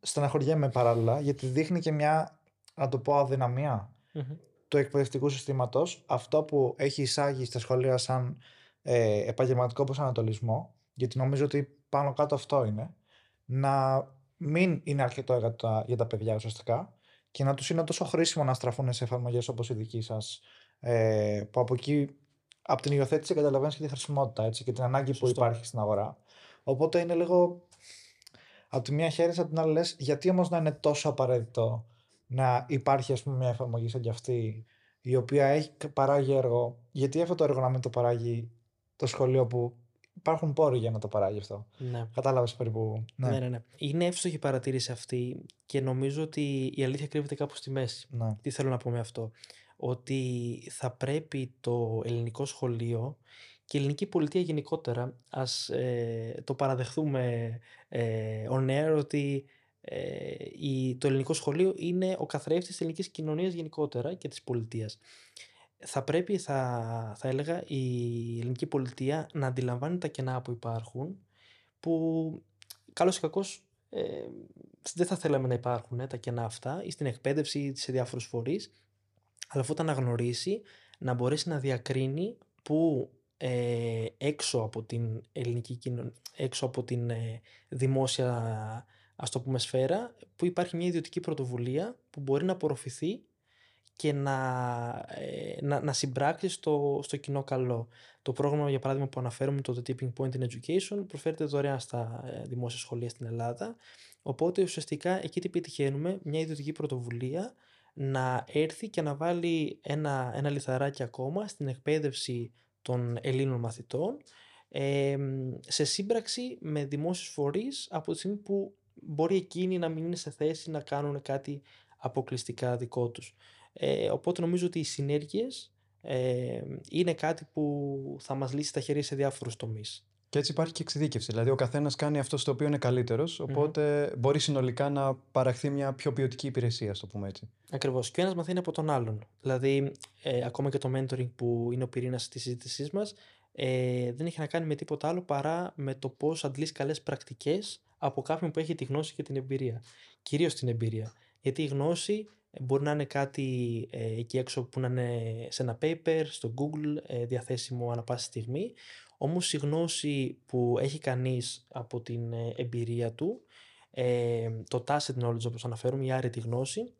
στεναχωριέμαι παράλληλα, γιατί δείχνει και μια, να το πω, αδυναμια του εκπαιδευτικού συστήματος. Αυτό που έχει εισάγει στα σχολεία σαν ε, επαγγελματικό προσανατολισμό, γιατί νομίζω ότι πάνω κάτω αυτό είναι, να μην είναι αρκετό για τα, για τα παιδιά ουσιαστικά και να τους είναι τόσο χρήσιμο να στραφούν σε εφαρμογές όπως η δική σας, ε, που από εκεί από την υιοθέτηση καταλαβαίνεις και τη χρησιμότητα έτσι, και την ανάγκη που υπάρχει στην αγορά. Οπότε είναι λίγο. Από τη μία χέρι, από την άλλη λες, γιατί όμως να είναι τόσο απαραίτητο να υπάρχει ας πούμε, μια εφαρμογή σαν κι αυτή, η οποία έχει παράγει έργο, γιατί αυτό το έργο να μην το παράγει το σχολείο που υπάρχουν πόροι για να το παράγει αυτό. Ναι. Κατάλαβες περίπου. Ναι. ναι, ναι, ναι. Είναι εύστοχη η παρατήρηση αυτή και νομίζω ότι η αλήθεια κρύβεται κάπου στη μέση. Ναι. Τι θέλω να πω με αυτό; Ότι θα πρέπει το ελληνικό σχολείο και η ελληνική πολιτεία γενικότερα, ας ε, το παραδεχθούμε ε, on air ότι ε, η, το ελληνικό σχολείο είναι ο καθρέφτης της ελληνικής κοινωνίας γενικότερα και της πολιτείας. Θα πρέπει, θα, θα έλεγα, η ελληνική πολιτεία να αντιλαμβάνει τα κενά που υπάρχουν, που καλώς ή κακώς ε, δεν θα θέλαμε να υπάρχουν ε, τα κενά αυτά, ή στην εκπαίδευση ή σε διάφορους φορείς, αλλά αφού τα αναγνωρίσει, να μπορέσει να διακρίνει που ε, έξω από την ελληνική κοινωνία, έξω από την ε, δημόσια ας το πούμε σφαίρα, που υπάρχει μια ιδιωτική πρωτοβουλία που μπορεί να απορροφηθεί και να, ε, να, να συμπράξει στο, στο κοινό καλό. Το πρόγραμμα, για παράδειγμα, που αναφέρουμε, το The Tipping Point in Education, προφέρεται δωρεάν στα ε, δημόσια σχολεία στην Ελλάδα. Οπότε, ουσιαστικά, εκεί τι πετυχαίνουμε, μια ιδιωτική πρωτοβουλία να έρθει και να βάλει ένα, ένα λιθαράκι ακόμα στην εκπαίδευση των Ελλήνων μαθητών σε σύμπραξη με δημόσιους φορείς από τη στιγμή που μπορεί εκείνοι να μην είναι σε θέση να κάνουν κάτι αποκλειστικά δικό τους. Ε, οπότε νομίζω ότι οι συνέργειες είναι κάτι που θα μας λύσει τα χέρια σε διάφορους τομείς. Και έτσι υπάρχει και εξειδίκευση. Δηλαδή, ο καθένας κάνει αυτό στο οποίο είναι καλύτερος, μπορεί συνολικά να παραχθεί μια πιο ποιοτική υπηρεσία, ας το πούμε έτσι. Ακριβώς. Και ο ένας μαθαίνει από τον άλλον. Δηλαδή, ε, ακόμα και το mentoring που είναι ο πυρήνας της συζήτησής μας, ε, δεν έχει να κάνει με τίποτα άλλο παρά με το πώς αντλείς καλές πρακτικές από κάποιον που έχει τη γνώση και την εμπειρία. Κυρίως την εμπειρία. Γιατί η γνώση μπορεί να είναι κάτι ε, εκεί έξω που να είναι σε ένα paper, στο Google, ε, διαθέσιμο ανα πάση στιγμή. Όμως η γνώση που έχει κανείς από την ε, εμπειρία του, ε, το tacit knowledge όπως αναφέρουμε, η άρετη γνώση,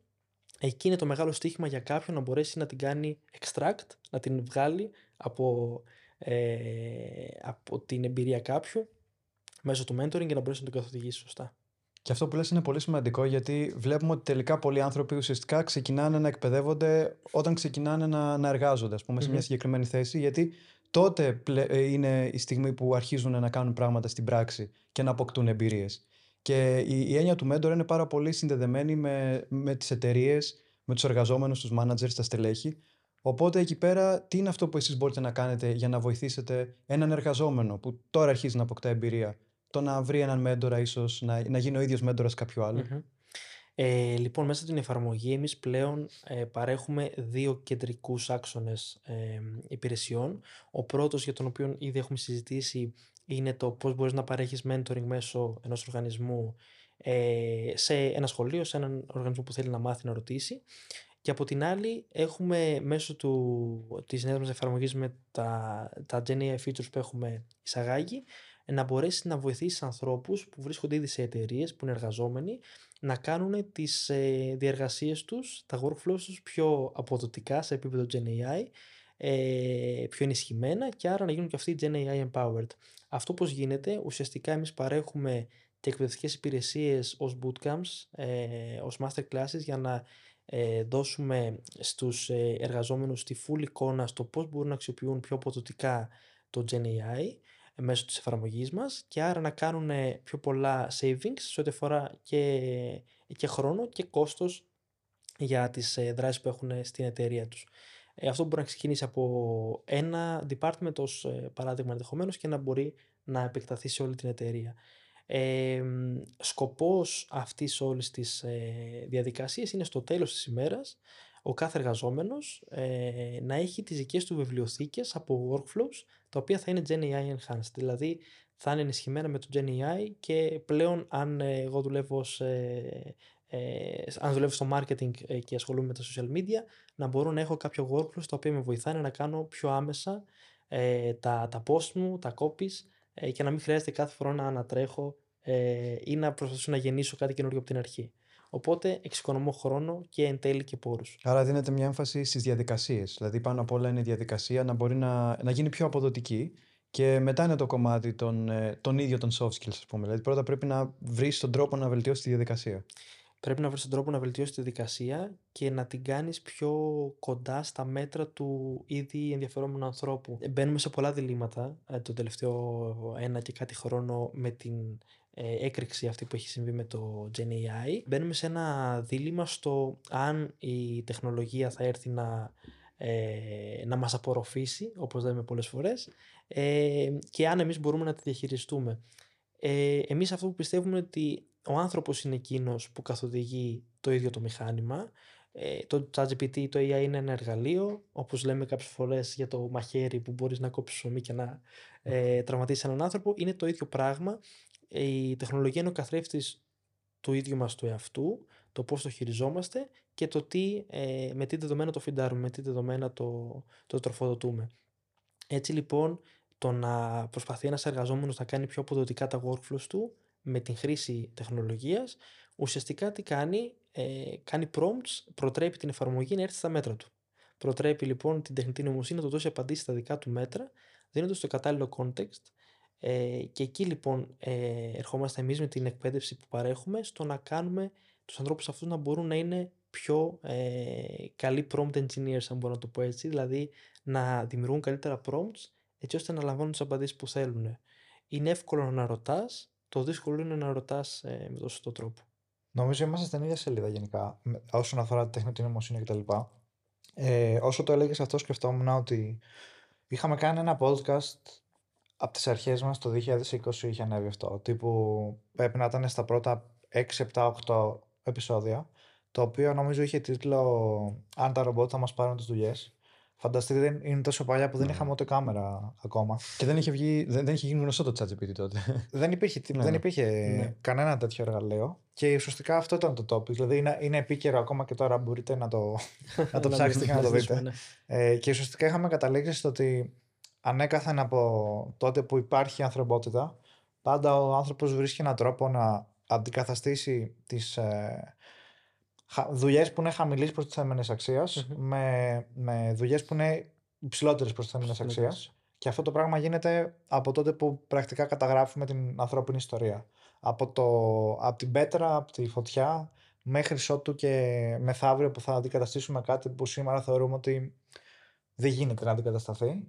εκεί είναι το μεγάλο στίχημα για κάποιον να μπορέσει να την κάνει extract, να την βγάλει από, ε, από την εμπειρία κάποιου μέσω του mentoring και να μπορέσει να τον καθοδηγήσει σωστά. Και αυτό που λες είναι πολύ σημαντικό γιατί βλέπουμε ότι τελικά πολλοί άνθρωποι ουσιαστικά ξεκινάνε να εκπαιδεύονται όταν ξεκινάνε να, να εργάζονται, ας πούμε, σε μια συγκεκριμένη θέση, γιατί τότε ε, είναι η στιγμή που αρχίζουν να κάνουν πράγματα στην πράξη και να αποκτούν εμπειρίες. Και η, η έννοια του mentor είναι πάρα πολύ συνδεδεμένη με, με τις εταιρείες, με τους εργαζόμενους, τους managers, τα στελέχη. Οπότε εκεί πέρα, τι είναι αυτό που εσείς μπορείτε να κάνετε για να βοηθήσετε έναν εργαζόμενο που τώρα αρχίζει να αποκτά εμπειρία; Το να βρει έναν μέντορα ίσως, να, να γίνει ο ίδιος μέντορας κάποιου Ε, λοιπόν, μέσα στην εφαρμογή εμείς πλέον ε, παρέχουμε δύο κεντρικούς άξονες ε, υπηρεσιών. Ο πρώτος για τον οποίο ήδη έχουμε συζητήσει είναι το πώς μπορείς να παρέχεις mentoring μέσω ενός οργανισμού ε, σε ένα σχολείο, σε έναν οργανισμό που θέλει να μάθει να ρωτήσει. Και από την άλλη έχουμε μέσω του, της νέας μας εφαρμογής με τα, τα GenAI features που έχουμε εισαγάγει να μπορέσεις να βοηθήσεις ανθρώπους που βρίσκονται ήδη σε εταιρείες, που είναι εργαζόμενοι, να κάνουν τις ε, διεργασίες τους, τα workflows τους πιο αποδοτικά σε επίπεδο GenAI, ε, πιο ενισχυμένα και άρα να γίνουν και αυτοί GenAI empowered. Αυτό πώς γίνεται, ουσιαστικά εμείς παρέχουμε και εκπαιδευτικές υπηρεσίες ως bootcamps, ε, ως masterclasses για να ε, δώσουμε στους ε, εργαζόμενους τη full εικόνα στο πώς μπορούν να αξιοποιούν πιο αποδοτικά το GenAI μέσω της εφαρμογής μας και άρα να κάνουν πιο πολλά savings σε ό,τι αφορά και, και χρόνο και κόστος για τις ε, δράσεις που έχουν στην εταιρεία τους. Ε, αυτό μπορεί να ξεκινήσει από ένα department ως ε, παράδειγμα ενδεχομένως και να μπορεί να επεκταθεί σε όλη την εταιρεία. Ε, σκοπός αυτής όλης της ε, διαδικασίας είναι στο τέλος της ημέρας ο κάθε εργαζόμενος ε, να έχει τις δικές του βιβλιοθήκες από workflows τα οποία θα είναι GenAI enhanced. Δηλαδή θα είναι ενισχυμένα με το GenAI και πλέον αν ε, εγώ δουλεύω ε, αν δουλεύω στο marketing ε, και ασχολούμαι με τα social media να μπορώ να έχω κάποιο workflows τα οποία με βοηθάνε να κάνω πιο άμεσα τα, τα post μου, τα copies και να μην χρειάζεται κάθε φορά να ανατρέχω ή να προσπαθήσω να γεννήσω κάτι καινούργιο από την αρχή. Οπότε εξοικονομώ χρόνο και εν τέλει και πόρους. Άρα δίνεται μια έμφαση στις διαδικασίες. Δηλαδή πάνω απ' όλα είναι η διαδικασία να μπορεί να, να γίνει πιο αποδοτική και μετά είναι το κομμάτι των, ε, των ίδιων των soft skills, ας πούμε. Δηλαδή πρώτα πρέπει να βρεις τον τρόπο να βελτιώσεις τη διαδικασία. Πρέπει να βρεις τον τρόπο να βελτιώσεις τη διαδικασία και να την κάνεις πιο κοντά στα μέτρα του ήδη ενδιαφερόμενου ανθρώπου. Μπαίνουμε σε πολλά διλήμματα ε, το τελευταίο ένα και κάτι χρόνο με την ε, έκρηξη αυτή που έχει συμβεί με το GenAI. Μπαίνουμε σε ένα δίλημα στο αν η τεχνολογία θα έρθει να, ε, να μας απορροφήσει, όπως λέμε πολλές φορές, ε, και αν εμείς μπορούμε να τη διαχειριστούμε. Ε, εμείς αυτό που πιστεύουμε ότι ο άνθρωπος είναι εκείνος που καθοδηγεί το ίδιο το μηχάνημα. Ε, το ChatGPT, το AI είναι ένα εργαλείο, όπως λέμε κάποιες φορές για το μαχαίρι που μπορείς να κόψεις ψωμί και να ε, τραυματίσεις έναν άνθρωπο. Είναι το ίδιο πράγμα η τεχνολογία είναι ο καθρέφτης του ίδιου μας του εαυτού, το πώς το χειριζόμαστε και το τι, ε, με τι δεδομένα το φιντάρουμε, με τι δεδομένα το, το τροφοδοτούμε. Έτσι λοιπόν, το να προσπαθεί ένας εργαζόμενος να κάνει πιο αποδοτικά τα workflows του με την χρήση τεχνολογίας, ουσιαστικά τι κάνει, ε, κάνει prompts, προτρέπει την εφαρμογή να έρθει στα μέτρα του. Προτρέπει λοιπόν την τεχνητή νοημοσύνη να του δώσει απαντήσεις στα δικά του μέτρα, δίνοντας το κατάλληλο context ε, και εκεί λοιπόν ε, ερχόμαστε εμείς με την εκπαίδευση που παρέχουμε στο να κάνουμε τους ανθρώπους αυτούς να μπορούν να είναι πιο ε, καλοί prompt engineers, αν μπορώ να το πω έτσι, δηλαδή να δημιουργούν καλύτερα prompts έτσι ώστε να λαμβάνουν τις απαντήσεις που θέλουν. Είναι εύκολο να ρωτάς, το δύσκολο είναι να ρωτάς ε, με τον σωστό τρόπο. Νομίζω είμαστε στην ίδια σελίδα γενικά όσον αφορά τη τεχνητή νοημοσύνη κτλ. Ε, όσο το έλεγες αυτό, σκεφτόμουν ότι είχαμε κάνει ένα podcast από τις αρχές μας το 2020 είχε ανέβει αυτό. Τύπου πρέπει να ήταν στα πρώτα 6, 7, 8 επεισόδια. Το οποίο νομίζω είχε τίτλο Αν τα ρομπότ θα μας πάρουν τις δουλειές. Φανταστείτε, δεν είναι τόσο παλιά που δεν ναι. είχαμε ούτε κάμερα ακόμα. Και δεν είχε, βγει, δεν, δεν είχε γίνει γνωστό το ChatGPT τότε. δεν υπήρχε, ναι, δεν ναι. υπήρχε ναι. κανένα τέτοιο εργαλείο. Και ουσιαστικά αυτό ήταν το topic. Δηλαδή είναι, είναι επίκαιρο ακόμα και τώρα μπορείτε να το, (laughs) να το ψάξετε και να το δείτε. Ε, και ουσιαστικά είχαμε καταλήξει στο ότι ανέκαθεν από τότε που υπάρχει ανθρωπότητα, πάντα ο άνθρωπος βρίσκει έναν τρόπο να αντικαταστήσει τις ε, δουλειές που είναι χαμηλής προστιθέμενης με, με δουλειές που είναι υψηλότερες προστιθέμενης αξίας. Και αυτό το πράγμα γίνεται από τότε που πρακτικά καταγράφουμε την ανθρώπινη ιστορία. Από, το, από την πέτρα, από τη φωτιά, μέχρι ότου και μεθαύριο που θα αντικαταστήσουμε κάτι που σήμερα θεωρούμε ότι δεν γίνεται να αντικατασταθεί.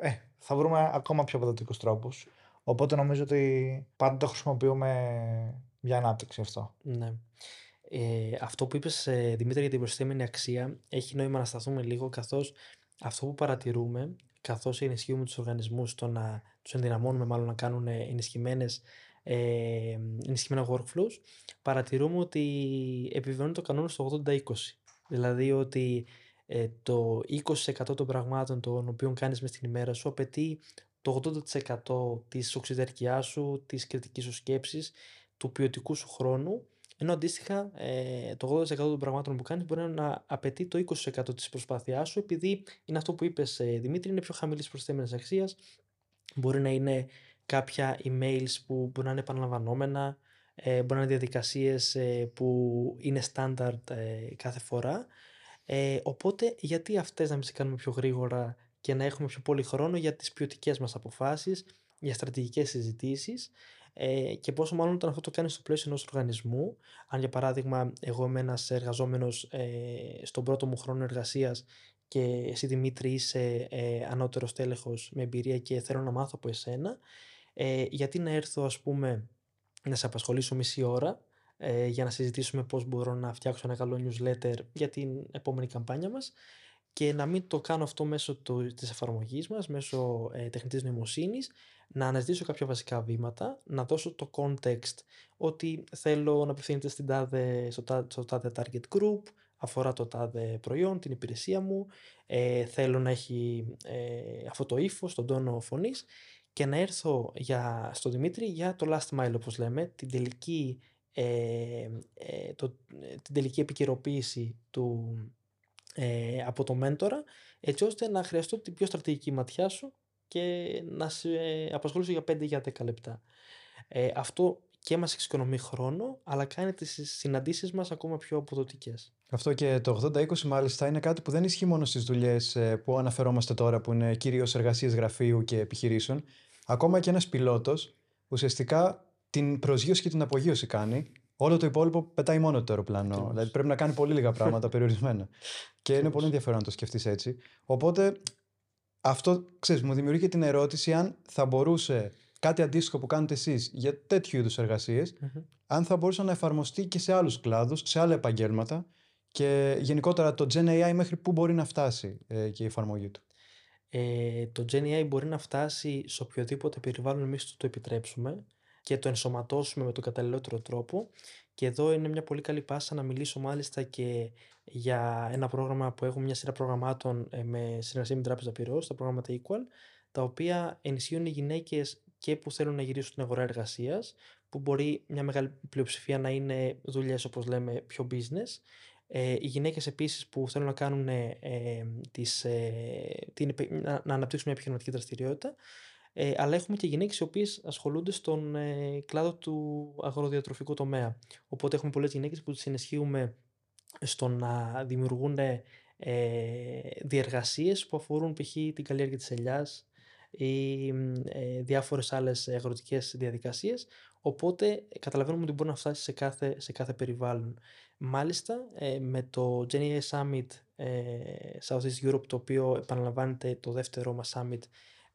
Ε, θα βρούμε ακόμα πιο αποδοτικούς τρόπους. Οπότε νομίζω ότι πάντα το χρησιμοποιούμε για ανάπτυξη αυτό. Ναι. Ε, αυτό που είπες ε, Δημήτρη για την προσθέμενη αξία έχει νόημα να σταθούμε λίγο καθώς αυτό που παρατηρούμε καθώς ενισχύουμε τους οργανισμούς το να τους ενδυναμώνουμε μάλλον να κάνουν ενισχυμένες ε, ενισχυμένα workflows παρατηρούμε ότι επιβεβαιώνει το κανόνα στο 80-20 δηλαδή ότι ε, το 20% των πραγμάτων των οποίων κάνεις μες την ημέρα σου απαιτεί το 80% της οξυδερκειάς σου, της κριτικής σου σκέψης, του ποιοτικού σου χρόνου ενώ αντίστοιχα ε, το 80% των πραγμάτων που κάνεις μπορεί να απαιτεί το 20% της προσπάθειάς σου επειδή είναι αυτό που είπες ε, Δημήτρη, είναι πιο χαμηλής προσθέμενης αξίας, μπορεί να είναι κάποια emails που μπορεί να είναι επαναλαμβανόμενα, ε, μπορεί να είναι διαδικασίες ε, που είναι standard ε, κάθε φορά. Ε, οπότε γιατί αυτές να μην τις κάνουμε πιο γρήγορα και να έχουμε πιο πολύ χρόνο για τις ποιοτικές μας αποφάσεις, για στρατηγικές συζητήσεις ε, και πόσο μάλλον όταν αυτό το κάνεις στο πλαίσιο ενός οργανισμού. Αν για παράδειγμα εγώ είμαι ένας εργαζόμενος ε, στον πρώτο μου χρόνο εργασίας και εσύ Δημήτρη είσαι ε, ανώτερος τέλεχος με εμπειρία και θέλω να μάθω από εσένα, ε, γιατί να έρθω ας πούμε να σε απασχολήσω μισή ώρα ε, για να συζητήσουμε πώς μπορώ να φτιάξω ένα καλό newsletter για την επόμενη καμπάνια μας και να μην το κάνω αυτό μέσω του, της εφαρμογής μας, μέσω ε, τεχνητής νοημοσύνης, να αναζητήσω κάποια βασικά βήματα, να δώσω το context ότι θέλω να απευθύνεται στην τάδε, στο, τάδε, στο τάδε target group, αφορά το τάδε προϊόν, την υπηρεσία μου, ε, θέλω να έχει ε, αυτό το ύφο, τον τόνο φωνής και να έρθω για, στο Δημήτρη για το last mile όπως λέμε, την τελική, ε, ε το, την τελική επικαιροποίηση του, ε, από το μέντορα έτσι ώστε να χρειαστώ την πιο στρατηγική ματιά σου και να σε απασχολήσω για 5 για 10 λεπτά. Ε, αυτό και μας εξοικονομεί χρόνο, αλλά κάνει τις συναντήσεις μας ακόμα πιο αποδοτικές. Αυτό και το 80-20 μάλιστα είναι κάτι που δεν ισχύει μόνο στις δουλειές ε, που αναφερόμαστε τώρα, που είναι κυρίως εργασίες γραφείου και επιχειρήσεων. Ακόμα και ένας πιλότος ουσιαστικά την προσγείωση και την απογείωση κάνει Όλο το υπόλοιπο πετάει μόνο το αεροπλάνο. Δηλαδή πρέπει να κάνει πολύ λίγα πράγματα (laughs) περιορισμένα. και είναι πολύ ενδιαφέρον να το σκεφτείς έτσι. Οπότε αυτό ξέρεις, μου δημιουργεί την ερώτηση αν θα μπορούσε κάτι αντίστοιχο που κάνετε εσείς για τέτοιου είδους εργασίες, αν θα μπορούσε να εφαρμοστεί και σε άλλους κλάδους, σε άλλα επαγγέλματα και γενικότερα το Gen AI μέχρι πού μπορεί να φτάσει ε, και η εφαρμογή του. Ε, το Gen AI μπορεί να φτάσει σε οποιοδήποτε περιβάλλον εμείς το επιτρέψουμε και το ενσωματώσουμε με τον καταλληλότερο τρόπο. Και εδώ είναι μια πολύ καλή πάσα να μιλήσω μάλιστα και για ένα πρόγραμμα που έχουμε μια σειρά προγραμμάτων ε, με συνεργασία με την Τράπεζα Πυρός, τα προγράμματα Equal, τα οποία ενισχύουν οι γυναίκες και που θέλουν να γυρίσουν στην αγορά εργασίας, που μπορεί μια μεγάλη πλειοψηφία να είναι δουλειές όπως λέμε πιο business. Ε, οι γυναίκες επίσης που θέλουν να κάνουν ε, τις, ε, την, να, να αναπτύξουν μια επιχειρηματική δραστηριότητα ε, αλλά έχουμε και γυναίκες οι οποίες ασχολούνται στον ε, κλάδο του αγροδιατροφικού τομέα. Οπότε έχουμε πολλές γυναίκες που τις ενισχύουμε στο να δημιουργούν ε, διεργασίες που αφορούν π.χ. την καλλιέργεια της ελιάς ή ε, διάφορες άλλες αγροτικές διαδικασίες οπότε καταλαβαίνουμε ότι μπορεί να φτάσει σε κάθε, σε κάθε περιβάλλον. Μάλιστα ε, με το GenAI Summit ε, Southeast Europe το οποίο επαναλαμβάνεται το δεύτερο μας Summit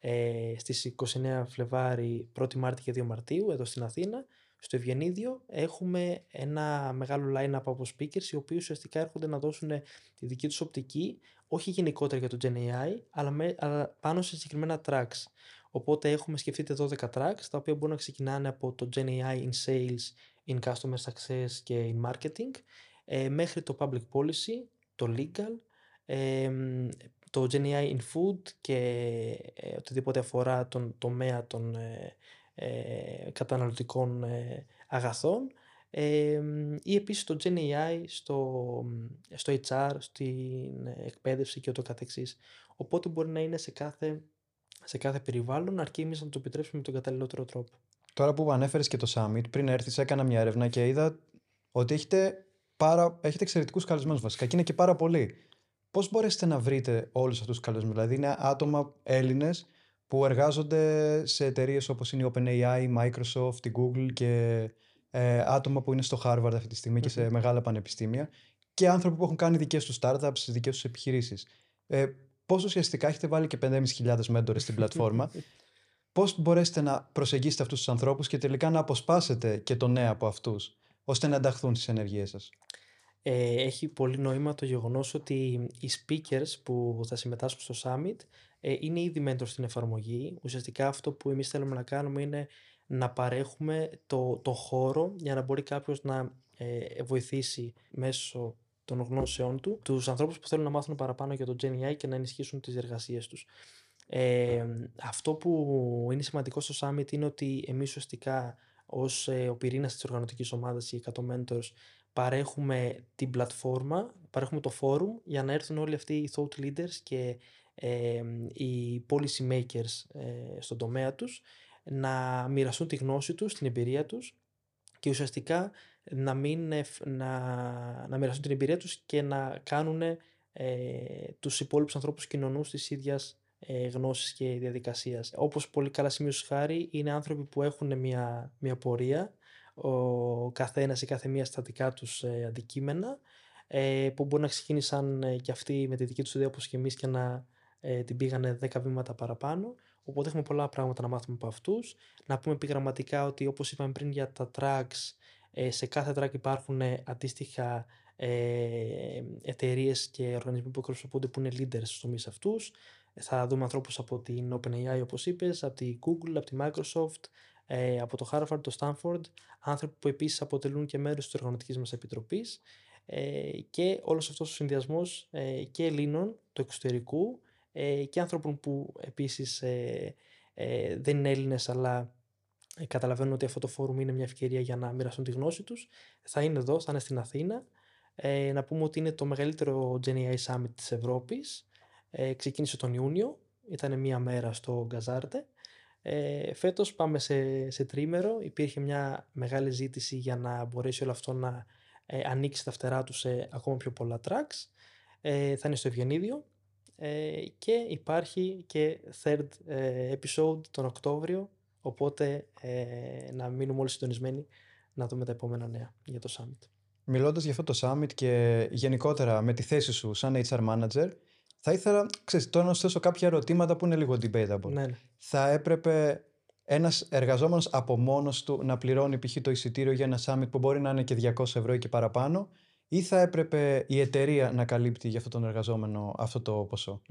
ε, στις 29 Φλεβάρι, 1η Μάρτη και 2 Μαρτίου εδώ στην Αθήνα. Στο Ευγενίδιο έχουμε ένα μεγάλο line-up από speakers οι οποίοι ουσιαστικά έρχονται να δώσουν τη δική τους οπτική όχι γενικότερα για το GenAI αλλά, με, αλλά πάνω σε συγκεκριμένα tracks. Οπότε έχουμε σκεφτείτε 12 tracks τα οποία μπορούν να ξεκινάνε από το GenAI in Sales, in Customer Success και in Marketing ε, μέχρι το Public Policy, το Legal, ε, το GenAI in Food και ε, οτιδήποτε αφορά τον τομέα των ε, ε καταναλωτικών ε, αγαθών ε, ή επίσης το GenAI στο, στο HR, στην εκπαίδευση και ούτω καθεξής. Οπότε μπορεί να είναι σε κάθε σε κάθε περιβάλλον, αρκεί εμείς να το επιτρέψουμε με τον καταλληλότερο τρόπο. Τώρα που ανέφερες και το Summit, πριν έρθεις, έκανα μια έρευνα και είδα ότι έχετε, πάρα, έχετε εξαιρετικούς καλεσμένους βασικά και είναι και πάρα πολλοί. Πώς μπορέσετε να βρείτε όλους αυτούς τους καλεσμένου, Δηλαδή, είναι άτομα Έλληνες που εργάζονται σε εταιρείες όπως είναι η OpenAI, η Microsoft, η Google και ε, άτομα που είναι στο Harvard αυτή τη στιγμή και σε μεγάλα πανεπιστήμια και άνθρωποι που έχουν κάνει δικές τους startups, δικές τους επιχειρήσεις. Ε, Πώς ουσιαστικά έχετε βάλει και 5.500 μέντορες στην πλατφόρμα, (laughs) πώς μπορέσετε να προσεγγίσετε αυτούς τους ανθρώπους και τελικά να αποσπάσετε και το νέο από αυτούς, ώστε να ενταχθούν στις ενεργίε σας; Ε, έχει πολύ νόημα το γεγονός ότι οι speakers που θα συμμετάσχουν στο Summit ε, είναι ήδη μέντορ στην εφαρμογή. Ουσιαστικά αυτό που εμείς θέλουμε να κάνουμε είναι να παρέχουμε το, το χώρο για να μπορεί κάποιος να ε, βοηθήσει μέσω των γνώσεών του τους ανθρώπους που θέλουν να μάθουν παραπάνω για το GenAI και να ενισχύσουν τις εργασίες τους. Ε, αυτό που είναι σημαντικό στο Summit είναι ότι εμείς ουσιαστικά ως ε, ο πυρήνας της οργανωτικής ομάδας, οι 100 Mentors, παρέχουμε την πλατφόρμα, παρέχουμε το forum για να έρθουν όλοι αυτοί οι thought leaders και ε, οι policy makers ε, στον τομέα τους να μοιραστούν τη γνώση τους, την εμπειρία τους και ουσιαστικά να, μην, να, να μοιραστούν την εμπειρία τους και να κάνουν ε, τους υπόλοιπους ανθρώπους κοινωνούς της ίδιας ε, γνώσης και διαδικασίας. Όπως πολύ καλά σημείωσε χάρη, είναι άνθρωποι που έχουν μια, μια πορεία, ο καθένας ή κάθε μία στατικά τους ε, αντικείμενα, ε, που μπορεί να ξεκίνησαν ε, και αυτοί με τη δική τους ιδέα όπως και εμείς και να ε, την πήγανε 10 βήματα παραπάνω. Οπότε έχουμε πολλά πράγματα να μάθουμε από αυτούς. Να πούμε επιγραμματικά ότι όπως είπαμε πριν για τα tracks, ε, σε κάθε track υπάρχουν αντίστοιχα ε, εταιρείες και οργανισμοί που εκπροσωπούνται που είναι leaders στους τομείς αυτούς. Θα δούμε ανθρώπους από την OpenAI, όπως είπες, από τη Google, από τη Microsoft, ε, από το Harvard, το Stanford, άνθρωποι που επίσης αποτελούν και μέρος της οργανωτικής μας επιτροπής. Ε, και όλος αυτός ο συνδυασμός ε, και Ελλήνων του εξωτερικού ε, και άνθρωπων που επίσης ε, ε, δεν είναι Έλληνες αλλά καταλαβαίνουν ότι αυτό το φόρουμ είναι μια ευκαιρία για να μοιραστούν τη γνώση τους. Θα είναι εδώ, θα είναι στην Αθήνα. να πούμε ότι είναι το μεγαλύτερο GenAI Summit της Ευρώπης. ξεκίνησε τον Ιούνιο, ήταν μία μέρα στο Γκαζάρτε. Ε, φέτος πάμε σε, σε τρίμερο, υπήρχε μια μεγάλη ζήτηση για να μπορέσει όλο αυτό να ανοίξει τα φτερά του σε ακόμα πιο πολλά tracks. Ε, θα είναι στο Ευγενίδιο, ε, και υπάρχει και third ε, episode τον Οκτώβριο οπότε ε, να μείνουμε όλοι συντονισμένοι να δούμε τα επόμενα νέα για το Summit. Μιλώντας για αυτό το Summit και γενικότερα με τη θέση σου σαν HR Manager θα ήθελα ξέρεις, τώρα να σου θέσω κάποια ερωτήματα που είναι λίγο debatable. Ναι, ναι. Θα έπρεπε ένας εργαζόμενος από μόνος του να πληρώνει π.χ. το εισιτήριο για ένα summit που μπορεί να είναι και 200 ευρώ ή και παραπάνω, ή θα έπρεπε η εταιρεία να καλύπτει για αυτόν τον εργαζόμενο αυτό το ποσο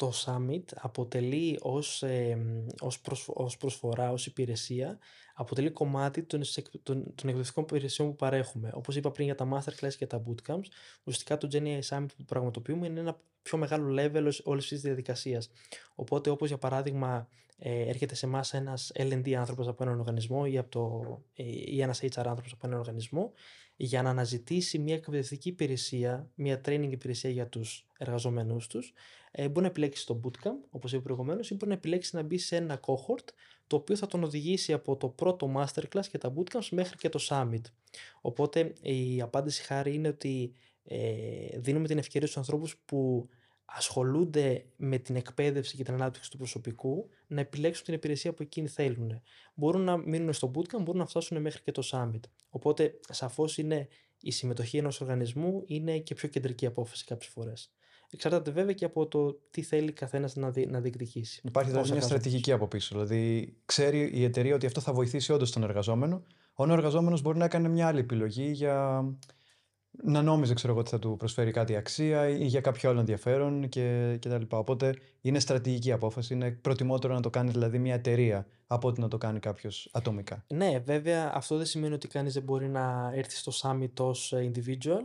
Το Summit αποτελεί ως, ε, ως, ως προσφορά, ως υπηρεσία, αποτελεί κομμάτι των, των, των εκπαιδευτικών υπηρεσιών που παρέχουμε. Όπως είπα πριν για τα masterclass και τα bootcamps, ουσιαστικά το GenAI Summit που πραγματοποιούμε είναι ένα πιο μεγάλο level όλης της διαδικασίας. Οπότε όπως για παράδειγμα ε, έρχεται σε εμάς ένας L&D άνθρωπος από έναν οργανισμό ή, από το, ε, ή ένας HR άνθρωπος από έναν οργανισμό για να αναζητήσει μια εκπαιδευτική υπηρεσία, μια training υπηρεσία για τους εργαζομένους τους, ε, μπορεί να επιλέξεις το bootcamp, όπως είπα προηγουμένως, ή μπορεί να επιλέξεις να μπεις σε ένα cohort, το οποίο θα τον οδηγήσει από το πρώτο masterclass και τα bootcamps μέχρι και το summit. Οπότε η απάντηση χάρη είναι ότι ε, δίνουμε την ευκαιρία στους ανθρώπους που ασχολούνται με την εκπαίδευση και την ανάπτυξη του προσωπικού να επιλέξουν την υπηρεσία που εκείνοι θέλουν. Μπορούν να μείνουν στο bootcamp, μπορούν να φτάσουν μέχρι και το summit. Οπότε, σαφώς είναι η συμμετοχή ενός οργανισμού είναι και πιο κεντρική απόφαση κάποιες φορές. Εξαρτάται βέβαια και από το τι θέλει καθένας να, δι, να διεκδικήσει. Υπάρχει δηλαδή μια στρατηγική από πίσω. Δηλαδή, ξέρει η εταιρεία ότι αυτό θα βοηθήσει όντως τον εργαζόμενο. Ο εργαζόμενος μπορεί να κάνει μια άλλη επιλογή για να νόμιζε ξέρω εγώ, ότι θα του προσφέρει κάτι αξία ή για κάποιο άλλο ενδιαφέρον και, και τα λοιπά. Οπότε είναι στρατηγική απόφαση. Είναι προτιμότερο να το κάνει δηλαδή μια εταιρεία από ότι να το κάνει κάποιος ατομικά. Ναι, βέβαια αυτό δεν σημαίνει ότι κανείς δεν μπορεί να έρθει στο summit ως individual.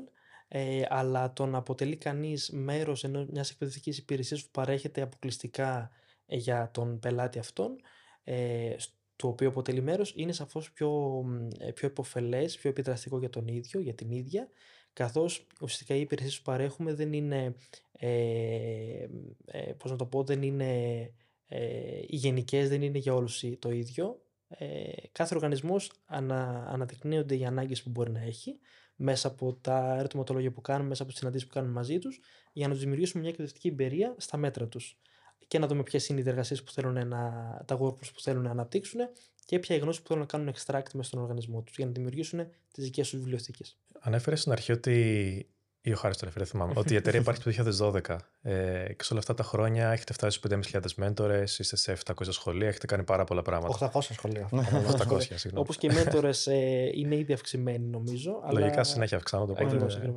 Ε, αλλά το να αποτελεί κανείς μέρος μιας εκπαιδευτικής υπηρεσίας που παρέχεται αποκλειστικά ε, για τον πελάτη αυτόν, ε, το οποίο αποτελεί μέρος, είναι σαφώς πιο, ε, πιο υποφελές, πιο επιδραστικό για τον ίδιο, για την ίδια καθώς ουσιαστικά οι υπηρεσίες που παρέχουμε δεν είναι, ε, ε, πώς να το πω, δεν είναι ε, οι γενικές δεν είναι για όλους το ίδιο. Ε, κάθε οργανισμός ανα, αναδεικνύονται οι ανάγκες που μπορεί να έχει μέσα από τα ερωτηματολόγια που κάνουμε, μέσα από τις συναντήσεις που κάνουμε μαζί τους, για να τους δημιουργήσουμε μια εκπαιδευτική εμπειρία στα μέτρα τους. Και να δούμε ποιες είναι οι διεργασίες που θέλουν να, τα workforce που θέλουν να αναπτύξουν και ποια η γνώση που θέλουν να κάνουν extract μέσα στον οργανισμό τους για να δημιουργήσουν τις δικές τους βιβλιοθήκες. Ανέφερες στην αρχή ότι ή ο Χάρης το θυμάμαι, ότι η εταιρεία υπάρχει το 2012 ε, και σε όλα αυτά τα χρόνια έχετε φτάσει στους 5.500 μέντορες, είστε σε 700 σχολεία, έχετε κάνει πάρα πολλά πράγματα. 800 σχολεία. 800, συγγνώμη. Όπως και οι μέντορες ε, είναι ήδη αυξημένοι, νομίζω. Λογικά αλλά... συνέχεια αυξάνονται. Ακριβώς. Ναι.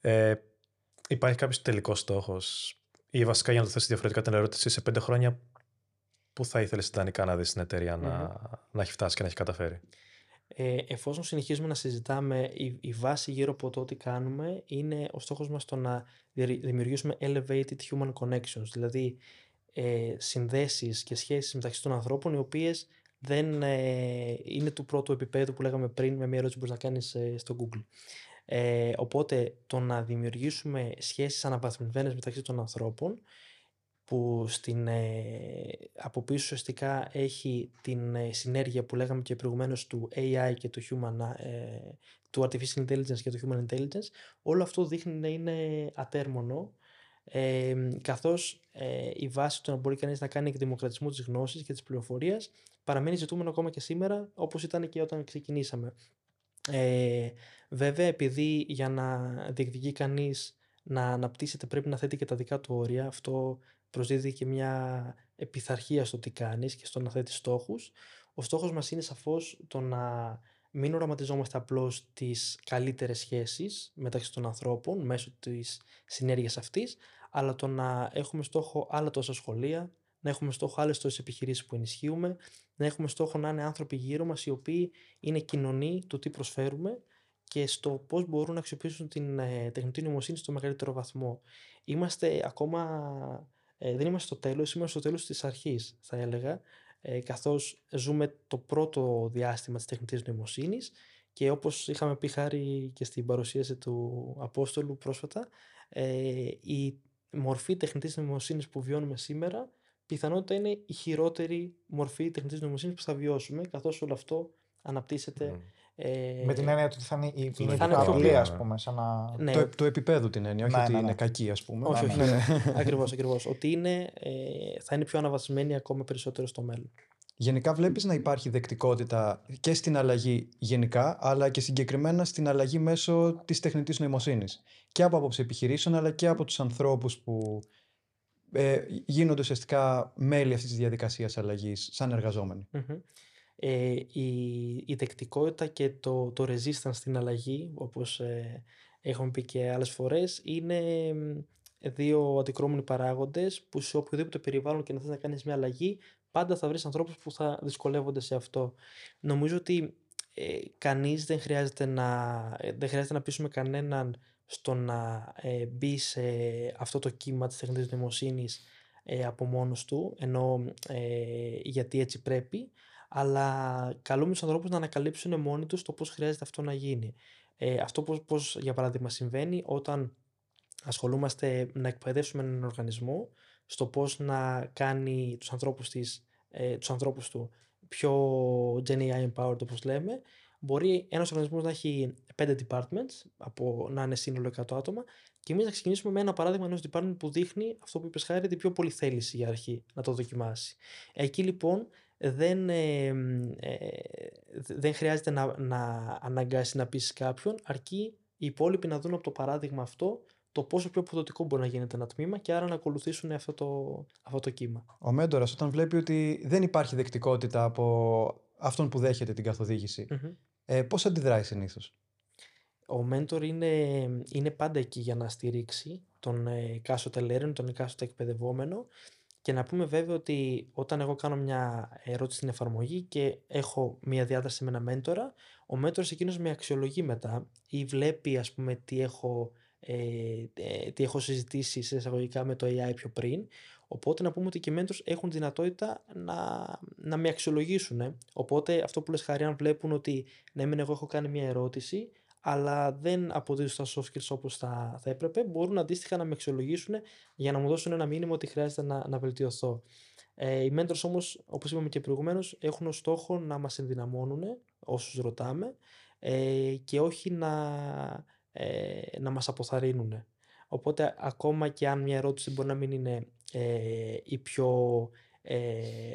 Ε, υπάρχει κάποιος τελικός στόχος, ή βασικά για να το θέσει διαφορετικά την ερώτηση, σε 5 χρόνια, πού θα ήθελες ιδανικά να δεις την εταιρεία να, να έχει φτάσει και να έχει καταφέρει; Ε, εφόσον συνεχίζουμε να συζητάμε, η, η βάση γύρω από το τι κάνουμε είναι ο στόχος μας το να δημιουργήσουμε elevated human connections, δηλαδή ε, συνδέσεις και σχέσεις μεταξύ των ανθρώπων οι οποίες δεν ε, είναι του πρώτου επίπεδου που λέγαμε πριν με μια ερώτηση που μπορείς να κάνεις ε, στο Google. Ε, οπότε το να δημιουργήσουμε σχέσεις αναβαθμισμένες μεταξύ των ανθρώπων που στην, ε, από πίσω ουσιαστικά έχει την ε, συνέργεια που λέγαμε και προηγουμένως του AI και του, human, ε, του Artificial Intelligence και του Human Intelligence, όλο αυτό δείχνει να είναι ατέρμονο, ε, καθώς ε, η βάση του να μπορεί κανείς να κάνει εκδημοκρατισμό της γνώσης και της πληροφορίας παραμένει ζητούμενο ακόμα και σήμερα, όπως ήταν και όταν ξεκινήσαμε. Ε, βέβαια, επειδή για να διεκδικεί κανείς να αναπτύσσεται πρέπει να θέτει και τα δικά του όρια, αυτό προσδίδει και μια επιθαρχία στο τι κάνεις και στο να θέτεις στόχους. Ο στόχος μας είναι σαφώς το να μην οραματιζόμαστε απλώς τις καλύτερες σχέσεις μεταξύ των ανθρώπων μέσω της συνέργειας αυτής, αλλά το να έχουμε στόχο άλλα τόσα σχολεία, να έχουμε στόχο άλλες τόσες επιχειρήσεις που ενισχύουμε, να έχουμε στόχο να είναι άνθρωποι γύρω μας οι οποίοι είναι κοινωνοί του τι προσφέρουμε και στο πώς μπορούν να αξιοποιήσουν την ε, τεχνητή νοημοσύνη στο μεγαλύτερο βαθμό. Είμαστε ακόμα ε, δεν είμαστε στο τέλος, είμαστε στο τέλος της αρχής θα έλεγα, ε, καθώς ζούμε το πρώτο διάστημα της τεχνητής νοημοσύνης και όπως είχαμε πει χάρη και στην παρουσίαση του Απόστολου πρόσφατα, ε, η μορφή τεχνητής νοημοσύνης που βιώνουμε σήμερα πιθανότητα είναι η χειρότερη μορφή τεχνητής νοημοσύνης που θα βιώσουμε, καθώς όλο αυτό αναπτύσσεται ε, με την έννοια ότι θα είναι η απλή, ας πούμε. Σαν να... ναι. το, το επίπεδο την έννοια, όχι ναι, ότι ναι, είναι ναι. κακή, ας πούμε. Όχι, όχι. Ναι. (laughs) ακριβώς, ακριβώς. Ότι είναι, ε, θα είναι πιο αναβασμένη ακόμα περισσότερο στο μέλλον. Γενικά βλέπεις να υπάρχει δεκτικότητα και στην αλλαγή γενικά, αλλά και συγκεκριμένα στην αλλαγή μέσω της τεχνητής νοημοσύνης. Και από άποψη επιχειρήσεων, αλλά και από τους ανθρώπους που ε, γίνονται ουσιαστικά μέλη αυτής της διαδικασίας αλλαγής σαν εργαζομενοι ε, η, η δεκτικότητα και το, το resistance στην αλλαγή, όπως ε, έχουμε πει και άλλες φορές, είναι δύο αντικρώμενοι παράγοντες που σε οποιοδήποτε περιβάλλον και να θες να κάνεις μια αλλαγή, πάντα θα βρεις ανθρώπους που θα δυσκολεύονται σε αυτό. Νομίζω ότι ε, κανείς δεν χρειάζεται να, ε, δεν χρειάζεται να πείσουμε κανέναν στο να ε, μπει σε αυτό το κύμα της τεχνητής νοημοσύνης ε, από μόνος του, ενώ ε, γιατί έτσι πρέπει, αλλά καλούμε του ανθρώπους να ανακαλύψουν μόνοι τους το πώς χρειάζεται αυτό να γίνει. Ε, αυτό πώς, πώς, για παράδειγμα, συμβαίνει όταν ασχολούμαστε να εκπαιδεύσουμε έναν οργανισμό στο πώς να κάνει τους ανθρώπους ε, τους ανθρώπους του πιο Gen AI empowered, όπως λέμε, μπορεί ένας οργανισμός να έχει 5 departments, από να είναι σύνολο 100 άτομα, και εμείς να ξεκινήσουμε με ένα παράδειγμα ενός department που δείχνει αυτό που είπες χάρη, την πιο πολύ θέληση για αρχή να το δοκιμάσει. Εκεί λοιπόν δεν, ε, δεν χρειάζεται να, να αναγκάσει να πείσει κάποιον, αρκεί οι υπόλοιποι να δουν από το παράδειγμα αυτό το πόσο πιο αποδοτικό μπορεί να γίνεται ένα τμήμα και άρα να ακολουθήσουν αυτό το, αυτό το κύμα. Ο μέντορας όταν βλέπει ότι δεν υπάρχει δεκτικότητα από αυτόν που δέχεται την καθοδήγηση, mm-hmm. ε, πώς αντιδράει συνήθως; Ο μέντορ είναι, είναι πάντα εκεί για να στηρίξει τον εκάστοτε λέρον, τον εκάστοτε εκπαιδευόμενο και να πούμε βέβαια ότι όταν εγώ κάνω μια ερώτηση στην εφαρμογή και έχω μια διάδραση με ένα μέντορα, ο μέντορας εκείνος με αξιολογεί μετά ή βλέπει ας πούμε τι έχω, ε, ε, τι έχω συζητήσει σε εισαγωγικά με το AI πιο πριν. Οπότε να πούμε ότι και οι μέντορες έχουν δυνατότητα να, να με αξιολογήσουν. Ε. Οπότε αυτό που λες χάρη αν βλέπουν ότι ναι μεν εγώ έχω κάνει μια ερώτηση αλλά δεν αποδίδουν στα soft skills όπως θα, θα έπρεπε, μπορούν αντίστοιχα να με αξιολογήσουν για να μου δώσουν ένα μήνυμα ότι χρειάζεται να, να βελτιωθώ. Ε, οι mentors όμως, όπως είπαμε και προηγουμένως, έχουν ως στόχο να μας ενδυναμώνουν όσους ρωτάμε ε, και όχι να, ε, να μας αποθαρρύνουν. Οπότε ακόμα και αν μια ερώτηση μπορεί να μην είναι ε, η πιο ε,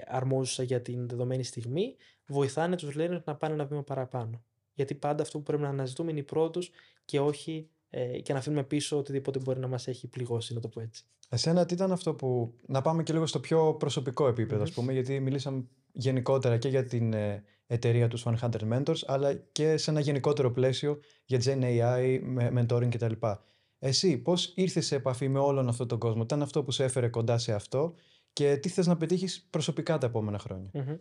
αρμόζουσα για την δεδομένη στιγμή, βοηθάνε τους learners να πάνε ένα βήμα παραπάνω. Γιατί πάντα αυτό που πρέπει να αναζητούμε είναι η πρώτος και όχι ε, και να αφήνουμε πίσω οτιδήποτε μπορεί να μας έχει πληγώσει, να το πω έτσι. Εσένα τι ήταν αυτό που... Να πάμε και λίγο στο πιο προσωπικό επίπεδο, ας πούμε, γιατί μιλήσαμε γενικότερα και για την ε, εταιρεία τους 100 Mentors, αλλά και σε ένα γενικότερο πλαίσιο για Gen AI, mentoring κτλ. Εσύ πώς ήρθες σε επαφή με όλον αυτόν τον κόσμο, ήταν αυτό που σε έφερε κοντά σε αυτό και τι θες να πετύχεις προσωπικά τα επόμενα χρόνια; Mm-hmm.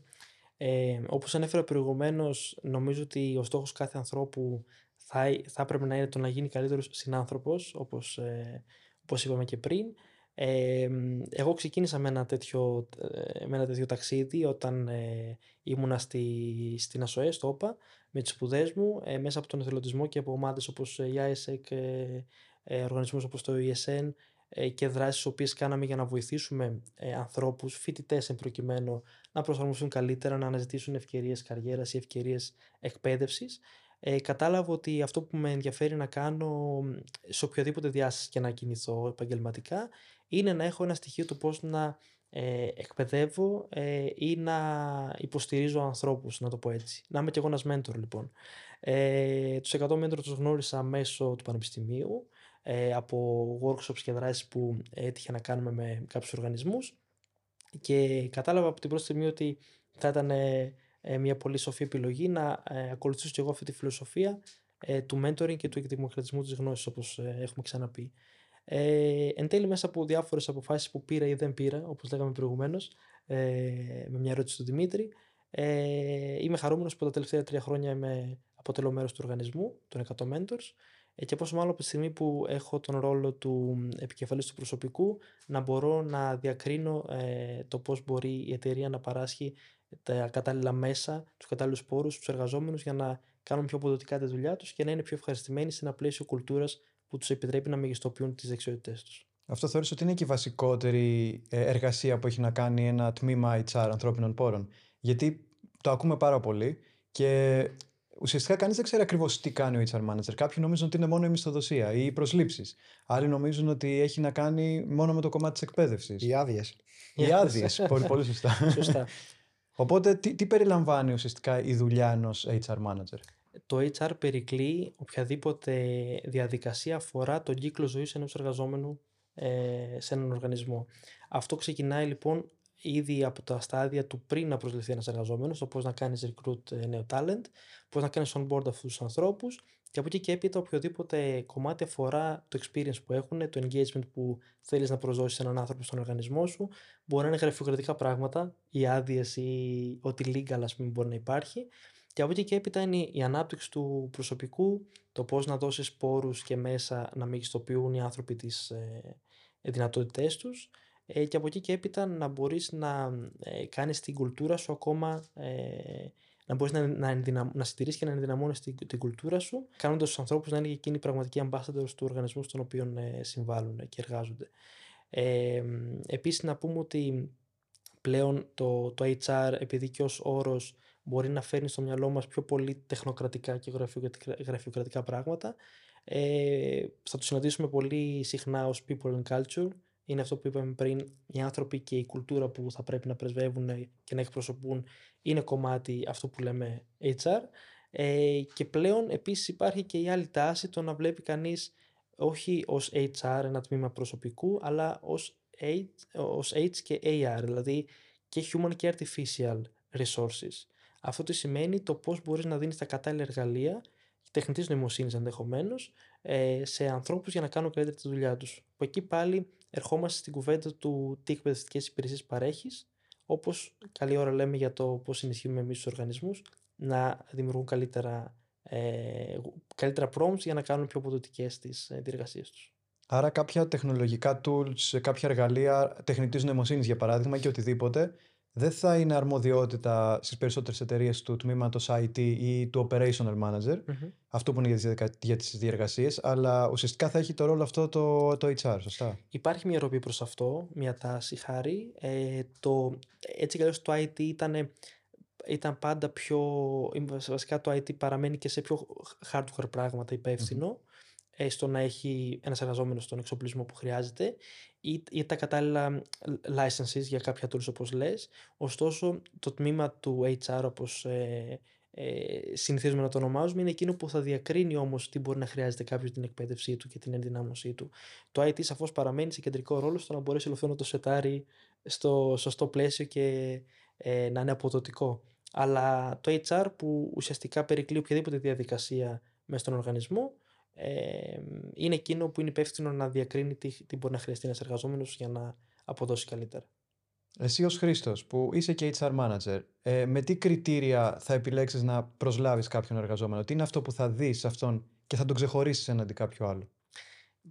Ε, όπως ανέφερα προηγουμένως, νομίζω ότι ο στόχος κάθε ανθρώπου θα, θα έπρεπε να είναι το να γίνει καλύτερος συνάνθρωπος, όπως, ε, όπως είπαμε και πριν. Ε, εγώ ξεκίνησα με ένα τέτοιο, ε, με ένα τέτοιο ταξίδι όταν ε, ήμουνα στη, στην ΑΣΟΕ, στο ΟΠΑ, με τις σπουδές μου, ε, μέσα από τον εθελοντισμό και από ομάδες όπως η ISEC, ε, ε, οργανισμούς όπως το ESN ε, και δράσεις οποίες κάναμε για να βοηθήσουμε ε, ανθρώπους, φοιτητές εν προκειμένου, να προσαρμοστούν καλύτερα, να αναζητήσουν ευκαιρίες καριέρας ή ευκαιρίες εκπαίδευσης. Ε, κατάλαβα ότι αυτό που με ενδιαφέρει να κάνω σε οποιοδήποτε διάσταση και να κινηθώ επαγγελματικά είναι να έχω ένα στοιχείο του πώς να ε, εκπαιδεύω ε, ή να υποστηρίζω ανθρώπους, να το πω έτσι. Να είμαι και εγώ ένας μέντορ λοιπόν. Ε, τους 100 μέντορ τους γνώρισα μέσω του πανεπιστημίου ε, από workshops και δράσεις που έτυχε να κάνουμε με κάποιους οργανισμούς και κατάλαβα από την πρώτη στιγμή ότι θα ήταν ε, μια πολύ σοφή επιλογή να ε, ακολουθήσω και εγώ αυτή τη φιλοσοφία ε, του mentoring και του εκδημοκρατισμού της γνώσης όπως ε, έχουμε ξαναπεί. Ε, εν τέλει μέσα από διάφορες αποφάσεις που πήρα ή δεν πήρα όπως λέγαμε προηγουμένως ε, με μια ερώτηση του Δημήτρη ε, είμαι χαρούμενος που τα τελευταία τρία χρόνια είμαι αποτελώ μέρος του οργανισμού των 100 Mentors ε, και πόσο μάλλον από τη στιγμή που έχω τον ρόλο του επικεφαλής του προσωπικού να μπορώ να διακρίνω ε, το πώς μπορεί η εταιρεία να παράσχει τα κατάλληλα μέσα, τους κατάλληλους πόρους, τους εργαζόμενους για να κάνουν πιο αποδοτικά τη δουλειά τους και να είναι πιο ευχαριστημένοι σε ένα πλαίσιο κουλτούρας που τους επιτρέπει να μεγιστοποιούν τις δεξιότητές τους. Αυτό θεωρείς ότι είναι και η βασικότερη ε, εργασία που έχει να κάνει ένα τμήμα HR ανθρώπινων πόρων; Γιατί το ακούμε πάρα πολύ και ουσιαστικά κανείς δεν ξέρει ακριβώς τι κάνει ο HR manager. Κάποιοι νομίζουν ότι είναι μόνο η μισθοδοσία ή οι προσλήψεις. Άλλοι νομίζουν ότι έχει να κάνει μόνο με το κομμάτι της εκπαίδευσης. Οι άδειες. Οι άδειες. (laughs) πολύ, πολύ σωστά. Σωστά. Οπότε, τι, τι περιλαμβάνει ουσιαστικά η δουλειά ενός HR manager; Το HR περικλεί οποιαδήποτε διαδικασία αφορά τον κύκλο ζωής ενός εργαζόμενου ε, σε έναν οργανισμό. Αυτό ξεκινάει λοιπόν ήδη από τα στάδια του πριν να προσληφθεί ένας εργαζόμενος, το πώς να κάνεις recruit ε, νέο talent, πώς να κάνεις onboard αυτούς τους ανθρώπους και από εκεί και έπειτα οποιοδήποτε κομμάτι αφορά το experience που έχουν, το engagement που θέλεις να προσδώσεις έναν άνθρωπο στον οργανισμό σου. Μπορεί να είναι γραφειοκρατικά πράγματα, οι άδειες ή ό,τι legal ας πούμε μπορεί να υπάρχει. Και από εκεί και έπειτα είναι η ανάπτυξη του προσωπικού, το πώς να δώσεις πόρους και μέσα να μεγιστοποιούν οι άνθρωποι τις ε, δυνατότητές τους ε, και από εκεί και έπειτα να μπορείς να ε, κάνεις την κουλτούρα σου ακόμα ε, να μπορείς να, να, ενδυναμ, να συντηρήσεις και να ενδυναμώνεις την, την κουλτούρα σου κάνοντας τους ανθρώπους να είναι και εκείνοι οι πραγματικοί ambassadors του οργανισμού στον οποίο ε, συμβάλλουν και εργάζονται. Ε, επίσης να πούμε ότι πλέον το, το HR επειδή και ως όρος μπορεί να φέρνει στο μυαλό μας πιο πολύ τεχνοκρατικά και γραφειοκρατικά, γραφειοκρατικά πράγματα ε, θα το συναντήσουμε πολύ συχνά ως people and culture είναι αυτό που είπαμε πριν, οι άνθρωποι και η κουλτούρα που θα πρέπει να πρεσβεύουν και να εκπροσωπούν είναι κομμάτι αυτό που λέμε HR. Ε, και πλέον επίσης υπάρχει και η άλλη τάση το να βλέπει κανείς όχι ως HR ένα τμήμα προσωπικού αλλά ως H, ως H και AR δηλαδή και human και artificial resources. Αυτό τι σημαίνει το πώς μπορείς να δίνεις τα κατάλληλα εργαλεία τεχνητής νοημοσύνης ενδεχομένως ε, σε ανθρώπους για να κάνουν καλύτερα τη δουλειά τους. Από εκεί πάλι ερχόμαστε στην κουβέντα του τι εκπαιδευτικές υπηρεσίες παρέχεις, όπως καλή ώρα λέμε για το πώς ενισχύουμε εμείς τους οργανισμούς να δημιουργούν καλύτερα, ε, καλύτερα prompts για να κάνουν πιο αποδοτικές τις διεργασίες τους. Άρα κάποια τεχνολογικά tools, κάποια εργαλεία τεχνητής νοημοσύνης για παράδειγμα και οτιδήποτε δεν θα είναι αρμοδιότητα στις περισσότερες εταιρείες του τμήματος IT ή του operational manager, αυτό που είναι για τις διεργασίες, αλλά ουσιαστικά θα έχει το ρόλο αυτό το, το HR, σωστά; Υπάρχει μια ροπή προς αυτό, μια τάση χάρη. Ε, το, έτσι κι το IT ήταν, ήταν πάντα πιο. Βασικά το IT παραμένει και σε πιο hardware πράγματα υπεύθυνο ε, στο να έχει ένας εργαζόμενος τον εξοπλισμό που χρειάζεται ή, ή τα κατάλληλα licenses για κάποια tools όπως λες. Ωστόσο το τμήμα του HR όπως ε, ε, συνηθίζουμε να το ονομάζουμε είναι εκείνο που θα διακρίνει όμως τι μπορεί να χρειάζεται κάποιος την εκπαίδευσή του και την ενδυνάμωσή του. Το IT σαφώς παραμένει σε κεντρικό ρόλο στο να μπορέσει αυτό να το σετάρει στο σωστό πλαίσιο και ε, να είναι αποδοτικό. Αλλά το HR που ουσιαστικά περικλεί οποιαδήποτε διαδικασία μέσα στον οργανισμό ε, είναι εκείνο που είναι υπεύθυνο να διακρίνει τι, τι μπορεί να χρειαστεί ένας εργαζόμενος για να αποδώσει καλύτερα. Εσύ ως Χρήστος που είσαι και HR manager, ε, με τι κριτήρια θα επιλέξεις να προσλάβεις κάποιον εργαζόμενο, τι είναι αυτό που θα δεις αυτόν και θα τον ξεχωρίσεις έναντι κάποιου άλλου;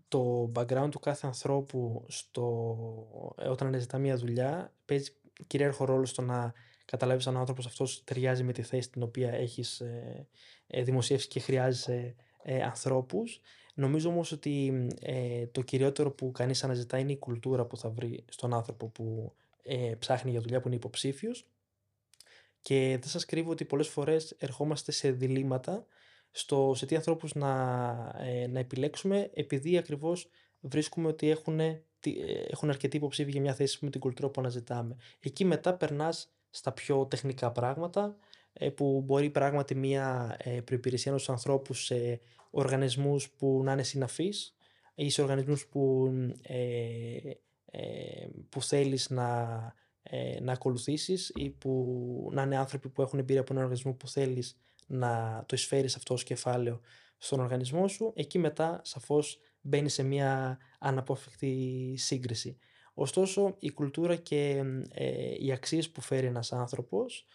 Το background του κάθε ανθρώπου στο, ε, όταν αναζητά μια δουλειά παίζει κυρίαρχο ρόλο στο να καταλάβεις αν ο άνθρωπος αυτός ταιριάζει με τη θέση την οποία έχεις ε, ε δημοσιεύσει και χρειάζεσαι ε, ανθρώπους. Νομίζω όμως ότι ε, το κυριότερο που κανείς αναζητά είναι η κουλτούρα που θα βρει στον άνθρωπο που ε, ψάχνει για δουλειά που είναι υποψήφιος. Και δεν σας κρύβω ότι πολλές φορές ερχόμαστε σε διλήμματα στο σε τι ανθρώπους να, ε, να επιλέξουμε επειδή ακριβώς βρίσκουμε ότι έχουν, έχουν αρκετοί υποψήφοι για μια θέση με την κουλτούρα που αναζητάμε. Εκεί μετά περνάς στα πιο τεχνικά πράγματα που μπορεί πράγματι μια ε, προϋπηρεσία ενός ανθρώπου σε οργανισμούς που να είναι συναφείς ή σε οργανισμούς που, ε, ε, που θέλεις να, ε, να ακολουθήσεις ή που να είναι άνθρωποι που έχουν εμπειρία από έναν οργανισμό που θέλεις να το εισφέρεις αυτό ως κεφάλαιο στον οργανισμό σου, εκεί μετά σαφώς μπαίνεις σε μια αναπόφευκτη σύγκριση. Ωστόσο, η κουλτούρα και ε, οι αξίες που φέρει ένας άνθρωπος,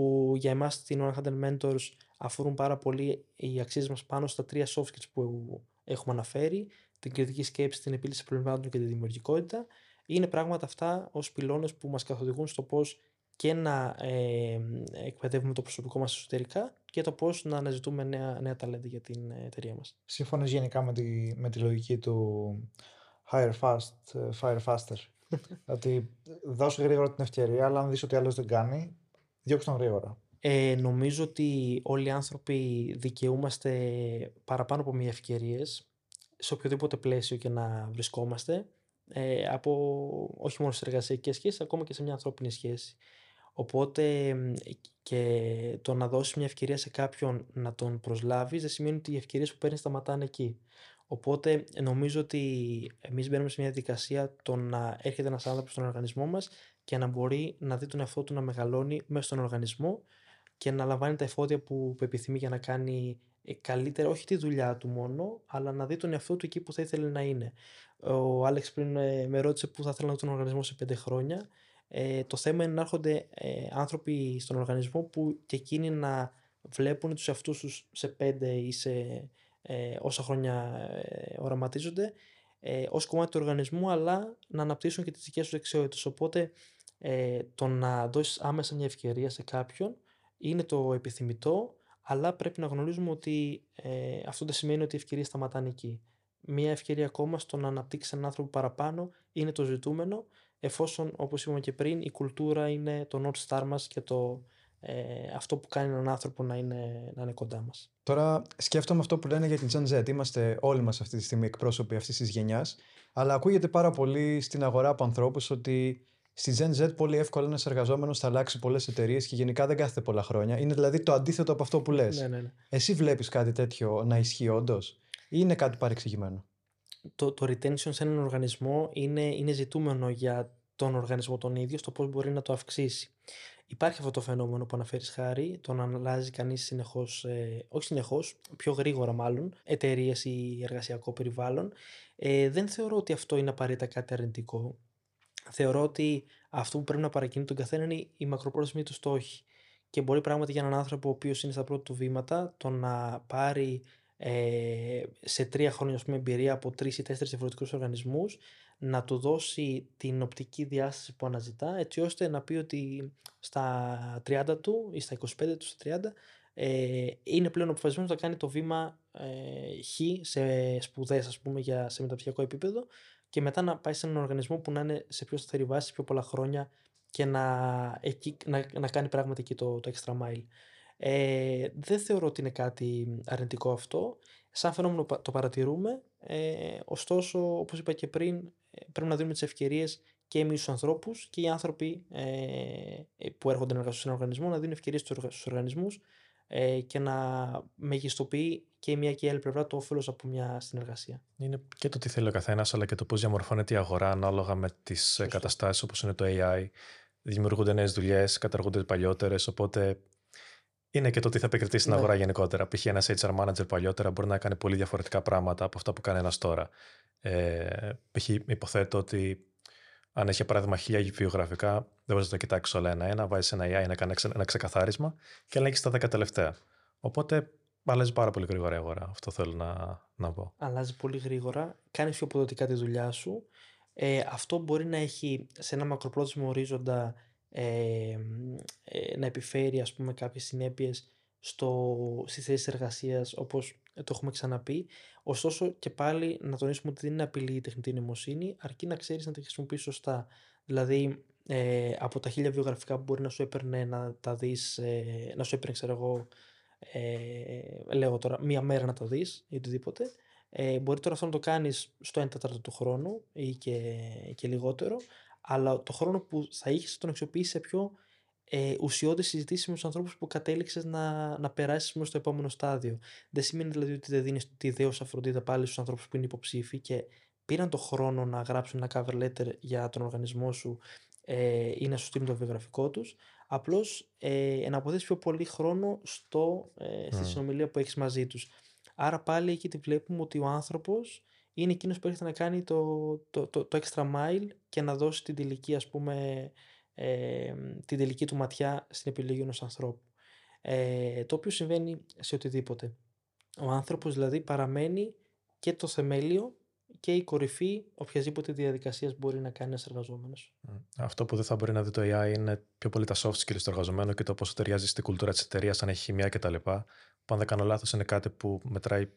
που για εμάς στην 100 Mentors αφορούν πάρα πολύ οι αξίες μας πάνω στα τρία soft skills που έχουμε αναφέρει, την κριτική σκέψη, την επίλυση προβλημάτων και τη δημιουργικότητα. Είναι πράγματα αυτά ως πυλώνες που μας καθοδηγούν στο πώς και να ε, εκπαιδεύουμε το προσωπικό μας εσωτερικά και το πώς να αναζητούμε νέα, νέα ταλέντα για την εταιρεία μας. Σύμφωνο γενικά με τη, με τη λογική του hire fast, ε, fire faster; (laughs) ότι δώσε γρήγορα την ευκαιρία, αλλά αν δεις ότι άλλος δεν κάνει, διώξε τον γρήγορα. Ε, νομίζω ότι όλοι οι άνθρωποι δικαιούμαστε παραπάνω από μία ευκαιρίες σε οποιοδήποτε πλαίσιο και να βρισκόμαστε ε, από όχι μόνο σε εργασιακές σχέσεις ακόμα και σε μια ανθρώπινη σχέση. Οπότε και το να δώσεις μια ευκαιρία σε κάποιον να τον προσλάβεις δεν σημαίνει ότι οι ευκαιρίες που παίρνεις σταματάνε εκεί. Οπότε νομίζω ότι εμείς μπαίνουμε σε μια διαδικασία το να έρχεται ένας άνθρωπος στον οργανισμό μας και να μπορεί να δει τον εαυτό του να μεγαλώνει μέσα στον οργανισμό και να λαμβάνει τα εφόδια που, που επιθυμεί για να κάνει ε, καλύτερα, όχι τη δουλειά του μόνο, αλλά να δει τον εαυτό του εκεί που θα ήθελε να είναι. Ο Άλεξ πριν ε, με ρώτησε πού θα ήθελα να δει τον οργανισμό σε πέντε χρόνια. Ε, το θέμα είναι να έρχονται ε, άνθρωποι στον οργανισμό που και εκείνοι να βλέπουν τους εαυτούς τους σε πέντε ή σε ε, όσα χρόνια ε, οραματίζονται ε, ως κομμάτι του οργανισμού αλλά να αναπτύσσουν και τις δικές τους δεξιότητες. Οπότε ε, το να δώσεις άμεσα μια ευκαιρία σε κάποιον είναι το επιθυμητό, αλλά πρέπει να γνωρίζουμε ότι ε, αυτό δεν σημαίνει ότι οι ευκαιρίες σταματάνε εκεί. Μία ευκαιρία ακόμα στο να αναπτύξεις έναν άνθρωπο παραπάνω είναι το ζητούμενο, εφόσον, όπως είπαμε και πριν, η κουλτούρα είναι το North Star μας και το, ε, αυτό που κάνει έναν άνθρωπο να είναι, να είναι κοντά μας. Τώρα σκέφτομαι αυτό που λένε για την Gen Z. Είμαστε όλοι μας αυτή τη στιγμή εκπρόσωποι αυτής της γενιάς, αλλά ακούγεται πάρα πολύ στην αγορά από ανθρώπους ότι Στη Gen Z πολύ εύκολα ένας εργαζόμενος θα αλλάξει πολλές εταιρείες και γενικά δεν κάθεται πολλά χρόνια. Είναι δηλαδή το αντίθετο από αυτό που λες. Ναι, ναι, ναι. Εσύ βλέπεις κάτι τέτοιο να ισχύει όντως, ή είναι κάτι παρεξηγημένο; Το, το retention σε έναν οργανισμό είναι, είναι ζητούμενο για τον οργανισμό τον ίδιο, στο πώς μπορεί να το αυξήσει. Υπάρχει αυτό το φαινόμενο που αναφέρεις χάρη, το να αλλάζει κανείς συνεχώς, ε, όχι συνεχώς, πιο γρήγορα μάλλον, εταιρείες ή εργασιακό περιβάλλον. Ε, δεν θεωρώ ότι αυτό είναι απαραίτητα κάτι αρνητικό θεωρώ ότι αυτό που πρέπει να παρακινεί τον καθένα είναι η μακροπρόθεσμη του στόχη. Και μπορεί πράγματι για έναν άνθρωπο ο οποίος είναι στα πρώτα του βήματα το να πάρει ε, σε τρία χρόνια πούμε, εμπειρία από τρεις ή τέσσερις διαφορετικούς οργανισμούς να του δώσει την οπτική διάσταση που αναζητά, έτσι ώστε να πει ότι στα 30 του ή στα 25 του, στα 30, ε, είναι πλέον αποφασισμένος να κάνει το βήμα ε, χ σε σπουδές, ας πούμε, για, σε μεταπτυχιακό επίπεδο και μετά να πάει σε έναν οργανισμό που να είναι σε πιο σταθερή βάση, πιο πολλά χρόνια και να, εκεί, να, να κάνει πράγματι εκεί το, το extra mile. Ε, δεν θεωρώ ότι είναι κάτι αρνητικό αυτό. Σαν φαινόμενο το παρατηρούμε. Ε, ωστόσο, όπως είπα και πριν, ε, πρέπει να δίνουμε τις ευκαιρίες και εμείς του ανθρώπους και οι άνθρωποι ε, που έρχονται να εργαστούν σε έναν οργανισμό να δίνουν ευκαιρίες στους οργανισμούς ε, και να μεγιστοποιεί και η μία και η άλλη πλευρά το όφελος από μια συνεργασία. Είναι και το τι θέλει ο καθένας, αλλά και το πώς διαμορφώνεται η αγορά ανάλογα με τις καταστάσεις όπως είναι το AI. Δημιουργούνται νέες δουλειές, καταργούνται παλιότερες. Οπότε είναι και το τι θα επικρατεί στην ναι. αγορά γενικότερα. Π.χ. ένας HR manager παλιότερα μπορεί να κάνει πολύ διαφορετικά πράγματα από αυτά που κάνει ένας τώρα. Ε, π.χ. υποθέτω ότι αν έχει παράδειγμα χίλια βιογραφικά, δεν μπορείς να το κοιτάξεις όλα ένα-ένα. Βάζεις ένα AI να κάνει ένα ξεκαθάρισμα και ελέγχει τα 10 τελευταία. Οπότε αλλάζει πάρα πολύ γρήγορα η αγορά. Αυτό θέλω να, να πω. Αλλάζει πολύ γρήγορα. Κάνεις πιο αποδοτικά τη δουλειά σου. Ε, αυτό μπορεί να έχει σε ένα μακροπρόθεσμο ορίζοντα ε, ε, να επιφέρει ας πούμε κάποιες συνέπειες στο, στις θέσεις εργασίας όπως το έχουμε ξαναπεί. Ωστόσο και πάλι να τονίσουμε ότι δεν είναι απειλή η τεχνητή νοημοσύνη αρκεί να ξέρεις να τη χρησιμοποιείς σωστά. Δηλαδή ε, από τα χίλια βιογραφικά που μπορεί να σου έπαιρνε να τα δεις, ε, να σου έπαιρνε ξέρω εγώ ε, λέω τώρα μία μέρα να τα δεις ή οτιδήποτε ε, μπορεί τώρα αυτό να το κάνεις στο 1 τέταρτο του χρόνου ή και, και λιγότερο αλλά το χρόνο που θα είχες τον αξιοποιήσεις σε πιο ε, ουσιώδη συζητήσεις με τους ανθρώπους που κατέληξες να, να περάσεις στο επόμενο στάδιο. Δεν σημαίνει δηλαδή ότι δεν δίνεις τη δέωσα φροντίδα πάλι στους ανθρώπους που είναι υποψήφοι και πήραν το χρόνο να γράψουν ένα cover letter για τον οργανισμό σου ε, ή να σου στείλουν το βιογραφικό τους. Απλώς ε, να αποδέσεις πιο πολύ χρόνο στο, ε, στη συνομιλία που έχεις μαζί τους. Άρα πάλι εκεί τη βλέπουμε ότι ο άνθρωπος είναι εκείνος που έρχεται να κάνει το, το, το, το extra mile και να δώσει την τελική, ας πούμε, ε, την τελική του ματιά στην επιλογή ενός ανθρώπου. Ε, το οποίο συμβαίνει σε οτιδήποτε. Ο άνθρωπος δηλαδή παραμένει και το θεμέλιο και η κορυφή οποιασδήποτε διαδικασίας μπορεί να κάνει ένας εργαζόμενος. Αυτό που δεν θα μπορεί να δει το AI είναι πιο πολύ τα soft skills του εργαζομένου και το πόσο ταιριάζει στην κουλτούρα της εταιρείας, αν έχει χημία κτλ. Που αν δεν κάνω λάθος, είναι κάτι που μετράει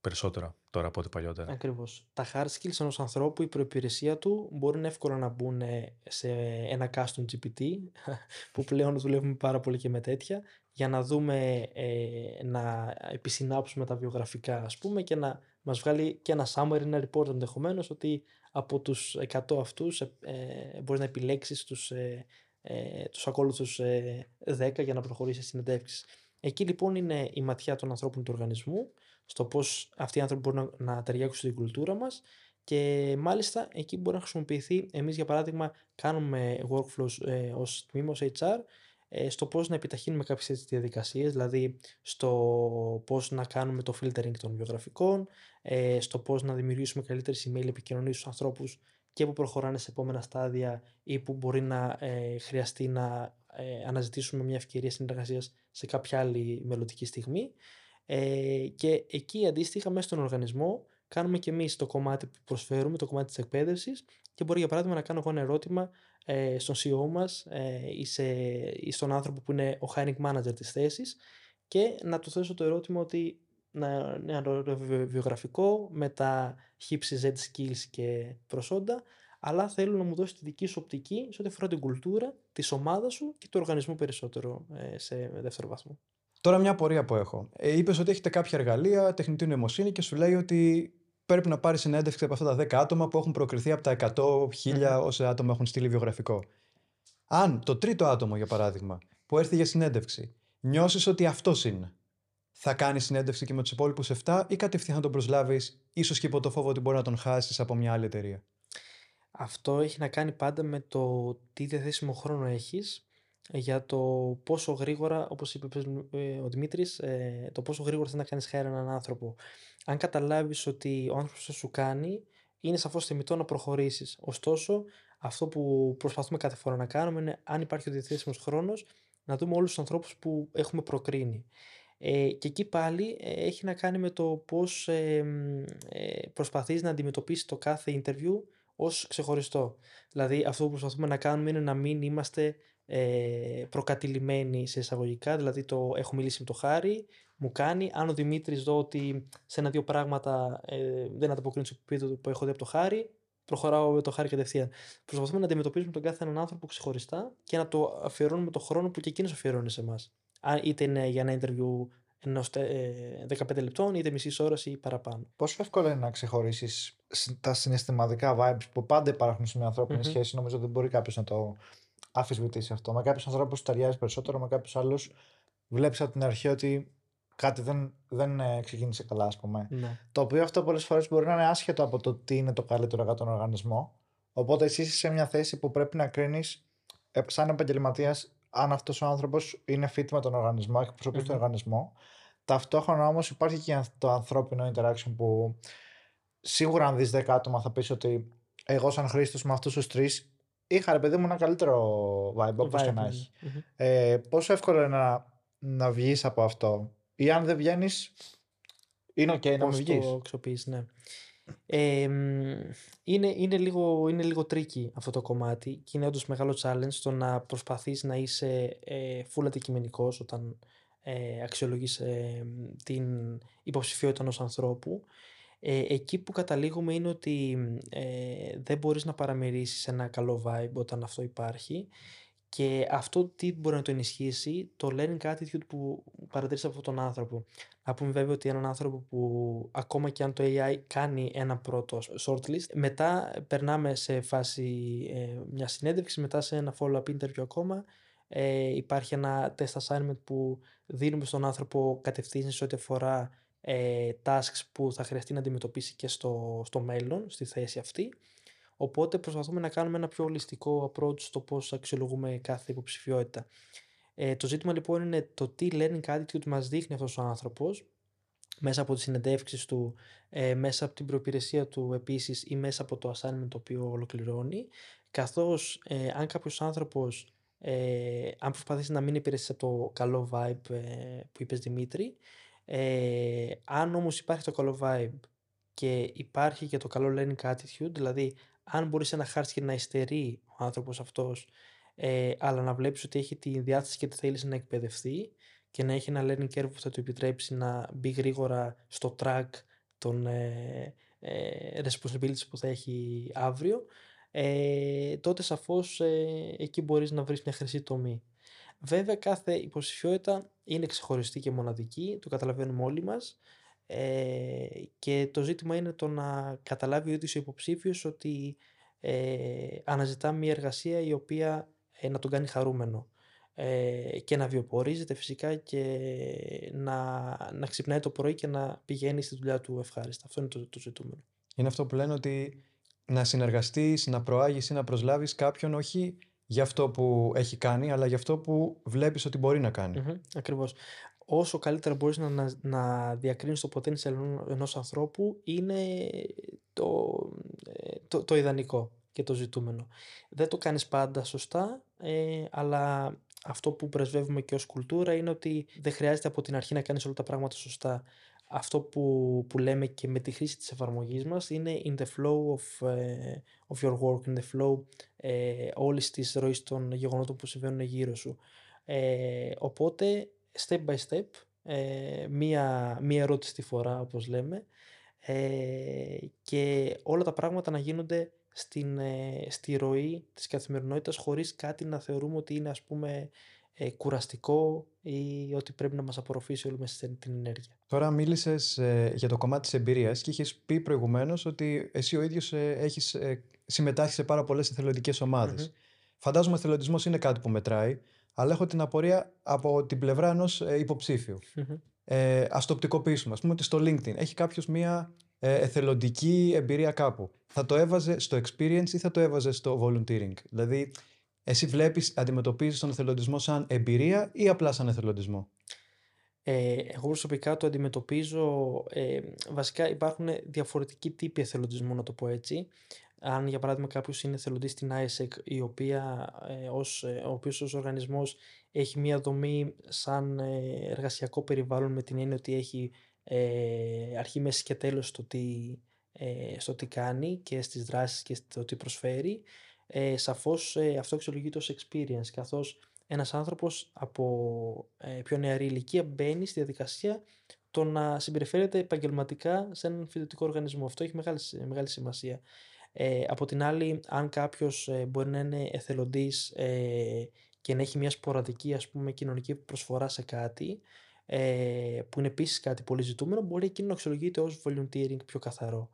περισσότερα τώρα από ό,τι παλιότερα. Ακριβώς. Τα hard skills ενός ανθρώπου, η προπηρεσία του μπορεί να εύκολα να μπουν σε ένα custom GPT, (laughs) που πλέον δουλεύουμε πάρα πολύ και με τέτοια, για να δούμε, ε, να επισυνάψουμε τα βιογραφικά, ας πούμε, και να μας βγάλει και ένα summary, ένα report ενδεχομένως ότι από τους 100 αυτούς ε, ε, μπορείς να επιλέξεις τους, ε, ε, τους ακόλουθους 10 ε, για να προχωρήσεις συνεντεύξεις. Εκεί λοιπόν είναι η ματιά των ανθρώπων του οργανισμού στο πώς αυτοί οι άνθρωποι μπορούν να, να ταιριάξουν στην κουλτούρα μας. Και μάλιστα εκεί μπορεί να χρησιμοποιηθεί. Εμείς, για παράδειγμα, κάνουμε workflows ε, ως τμήμα, ως HR, ε, στο πώς να επιταχύνουμε κάποιες διαδικασίες, δηλαδή στο πώς να κάνουμε το filtering των βιογραφικών, ε, στο πώς να δημιουργήσουμε καλύτερες email επικοινωνίες στους ανθρώπους και που προχωράνε σε επόμενα στάδια ή που μπορεί να ε, χρειαστεί να ε, αναζητήσουμε μια ευκαιρία συνεργασίας σε κάποια άλλη μελλοντική στιγμή. Ε, και εκεί αντίστοιχα μέσα στον οργανισμό κάνουμε και εμείς το κομμάτι που προσφέρουμε, το κομμάτι της εκπαίδευσης και μπορεί για παράδειγμα να κάνω εγώ ένα ερώτημα ε, στον CEO μας ε, ή, ή στον άνθρωπο που είναι ο hiring manager της θέσης και να του θέσω το ερώτημα ότι να ένα βιογραφικό με τα χύψη Z skills και προσόντα αλλά θέλω να μου δώσει τη δική σου οπτική σε ό,τι αφορά την κουλτούρα τη ομάδα σου και του οργανισμού περισσότερο ε, σε δεύτερο βαθμό. Τώρα μια απορία που έχω. Ε, Είπες ότι έχετε κάποια εργαλεία, τεχνητή νοημοσύνη και σου λέει ότι πρέπει να πάρεις συνέντευξη από αυτά τα 10 άτομα που έχουν προκριθεί από τα 100.000 mm όσα άτομα έχουν στείλει βιογραφικό. Αν το τρίτο άτομο, για παράδειγμα, που έρθει για συνέντευξη, νιώσεις ότι αυτός είναι, θα κάνει συνέντευξη και με τους υπόλοιπους 7 ή κατευθείαν θα τον προσλάβεις, ίσως και υπό το φόβο ότι μπορεί να τον χάσεις από μια άλλη εταιρεία; Αυτό έχει να κάνει πάντα με το τι διαθέσιμο χρόνο έχεις για το πόσο γρήγορα, όπως είπε ε, ο Δημήτρης, ε, το πόσο γρήγορα θέλει να κάνεις χάρη έναν άνθρωπο. Αν καταλάβεις ότι ο άνθρωπος θα σου κάνει, είναι σαφώς θεμητό να προχωρήσεις. Ωστόσο, αυτό που προσπαθούμε κάθε φορά να κάνουμε είναι, αν υπάρχει ο διαθέσιμος χρόνος, να δούμε όλους τους ανθρώπους που έχουμε προκρίνει. Ε, και εκεί πάλι έχει να κάνει με το πώς ε, προσπαθείς να αντιμετωπίσεις το κάθε interview ως ξεχωριστό. Δηλαδή αυτό που προσπαθούμε να κάνουμε είναι να μην είμαστε ε, προκατηλημένοι σε εισαγωγικά, δηλαδή το έχω μιλήσει με το Χάρη, μου κάνει, αν ο Δημήτρης δω ότι σε ένα-δύο πράγματα ε, δεν ανταποκρίνει στο επίπεδο που έχω δει από το Χάρη, προχωράω με το χάρη κατευθείαν. Προσπαθούμε να αντιμετωπίσουμε τον κάθε έναν άνθρωπο ξεχωριστά και να το αφιερώνουμε το χρόνο που και εκείνος αφιερώνει σε εμάς. Είτε είναι για ένα interview ενός 15 ε, λεπτών, είτε μισής ώρας ή παραπάνω. Πόσο εύκολο είναι να ξεχωρίσει τα συναισθηματικά vibes που πάντα υπάρχουν σε μια ανθρώπινη mm-hmm. σχέση. Νομίζω ότι δεν μπορεί κάποιος να το αφισβητήσει αυτό. Με κάποιους ανθρώπους ταιριάζει περισσότερο, με κάποιους άλλους βλέπεις από την αρχή ότι κάτι δεν, δεν ε, ξεκίνησε καλά, ας πούμε. Ναι. Το οποίο αυτό πολλές φορές μπορεί να είναι άσχετο από το τι είναι το καλύτερο για τον οργανισμό. Οπότε εσύ είσαι σε μια θέση που πρέπει να κρίνεις ε, σαν επαγγελματίας αν αυτός ο άνθρωπος είναι fit με τον οργανισμό, έχει προσωπήσει τον οργανισμό. Ταυτόχρονα όμως υπάρχει και το ανθρώπινο interaction που σίγουρα αν δεις 10 άτομα θα πεις ότι εγώ σαν χρήστη με αυτούς τους τρεις είχα ρε παιδί μου ένα καλύτερο vibe όπως και να εχει Ε, πόσο εύκολο είναι να, να βγεις από αυτό; Ή αν δεν βγαίνεις, είναι OK να μην βγεις. Το ναι. Ε, είναι, είναι, λίγο, είναι λίγο tricky αυτό το κομμάτι και είναι όντως μεγάλο challenge το να προσπαθείς να είσαι ε, full αντικειμενικός όταν ε, αξιολογείς ε, την υποψηφιότητα ενός ανθρώπου. Ε, εκεί που καταλήγουμε είναι ότι ε, δεν μπορείς να παραμερίσεις ένα καλό vibe όταν αυτό υπάρχει και αυτό τι μπορεί να το ενισχύσει, το learning attitude που παρατηρήσα από αυτόν τον άνθρωπο. Να πούμε βέβαια ότι έναν άνθρωπο που ακόμα και αν το AI κάνει ένα πρώτο shortlist, μετά περνάμε σε φάση ε, μια συνέντευξη, μετά σε ένα follow-up interview ακόμα. Ε, υπάρχει ένα test assignment που δίνουμε στον άνθρωπο κατευθύνσεις ό,τι αφορά ε, tasks που θα χρειαστεί να αντιμετωπίσει και στο, στο μέλλον, στη θέση αυτή. Οπότε προσπαθούμε να κάνουμε ένα πιο ολιστικό approach στο πώς αξιολογούμε κάθε υποψηφιότητα. Ε, το ζήτημα λοιπόν είναι το τι learning attitude μας δείχνει αυτός ο άνθρωπος μέσα από τις συνεντεύξεις του, ε, μέσα από την προπηρεσία του επίσης ή μέσα από το assignment το οποίο ολοκληρώνει καθώς ε, αν κάποιος άνθρωπος ε, αν προσπαθήσει να μην υπηρεσίσει από το καλό vibe ε, που είπες Δημήτρη ε, αν όμως υπάρχει το καλό vibe και υπάρχει και το καλό learning attitude δηλαδή αν μπορεί ένα χάρτη να υστερεί ο άνθρωπος αυτός, ε, αλλά να βλέπεις ότι έχει τη διάθεση και τη θέληση να εκπαιδευτεί και να έχει ένα learning curve που θα του επιτρέψει να μπει γρήγορα στο track των ε, ε, responsibilities που θα έχει αύριο, ε, τότε σαφώς ε, εκεί μπορείς να βρεις μια χρυσή τομή. Βέβαια κάθε υποψηφιότητα είναι ξεχωριστή και μοναδική, το καταλαβαίνουμε όλοι μας. Ε, και το ζήτημα είναι το να καταλάβει ο ίδιος ο υποψήφιος ότι ε, αναζητά μια εργασία η οποία ε, να τον κάνει χαρούμενο ε, και να βιοπορίζεται φυσικά και να, να ξυπνάει το πρωί και να πηγαίνει στη δουλειά του ευχάριστα. Αυτό είναι το, το ζητούμενο. Είναι αυτό που λένε ότι να συνεργαστείς, να προάγεις ή να προσλάβεις κάποιον όχι για αυτό που έχει κάνει, αλλά για αυτό που βλέπεις ότι μπορεί να κάνει. Mm-hmm, ακριβώς όσο καλύτερα μπορείς να, να, να διακρίνεις το potential ενός ανθρώπου είναι το, ε, το, το ιδανικό και το ζητούμενο. Δεν το κάνεις πάντα σωστά, ε, αλλά αυτό που πρεσβεύουμε και ως κουλτούρα είναι ότι δεν χρειάζεται από την αρχή να κάνεις όλα τα πράγματα σωστά. Αυτό που, που λέμε και με τη χρήση της εφαρμογής μας είναι in the flow of, uh, of your work, in the flow ε, όλης της ροής των γεγονότων που συμβαίνουν γύρω σου. Ε, οπότε step by step, ε, μία, μία ερώτηση τη φορά όπως λέμε ε, και όλα τα πράγματα να γίνονται στην, ε, στη ροή της καθημερινότητας χωρίς κάτι να θεωρούμε ότι είναι ας πούμε ε, κουραστικό ή ότι πρέπει να μας απορροφήσει όλη μέσα την ενέργεια. Τώρα μίλησες ε, για το κομμάτι της εμπειρίας και είχες πει προηγουμένως ότι εσύ ο ίδιος ε, έχεις συμμετάσχεις σε πάρα πολλές εθελοντικές ομάδες. Mm-hmm. Φαντάζομαι εθελοντισμός είναι κάτι που μετράει, αλλά έχω την απορία από την πλευρά ενός ε, υποψήφιου. Ε, Α το οπτικοποιήσουμε. Α πούμε ότι στο LinkedIn έχει κάποιος μία ε, εθελοντική εμπειρία κάπου. Θα το έβαζε στο experience ή θα το έβαζε στο volunteering; Δηλαδή, εσύ βλέπεις, αντιμετωπίζεις τον εθελοντισμό σαν εμπειρία ή απλά σαν εθελοντισμό; Ε, εγώ προσωπικά το αντιμετωπίζω, ε, βασικά υπάρχουν διαφορετικοί τύποι εθελοντισμού να το πω έτσι αν για παράδειγμα κάποιος είναι εθελοντής στην ISEC, η οποία, ε, ως, ε, ο οποίος ως οργανισμός έχει μία δομή σαν ε, εργασιακό περιβάλλον με την έννοια ότι έχει ε, αρχή, μέση και τέλος το τι ε, στο τι κάνει και στις δράσεις και στο τι προσφέρει, ε, σαφώς ε, αυτό αξιολογείται ως experience, καθώς ένας άνθρωπος από ε, πιο νεαρή ηλικία μπαίνει στη διαδικασία το να συμπεριφέρεται επαγγελματικά σε έναν φοιτητικό οργανισμό. Αυτό έχει μεγάλη, μεγάλη σημασία. Ε, από την άλλη, αν κάποιος ε, μπορεί να είναι εθελοντής ε, και να έχει μια σποραδική ας πούμε, κοινωνική προσφορά σε κάτι, ε, που είναι επίσης κάτι πολύ ζητούμενο, μπορεί εκείνο να αξιολογείται ως volunteering πιο καθαρό.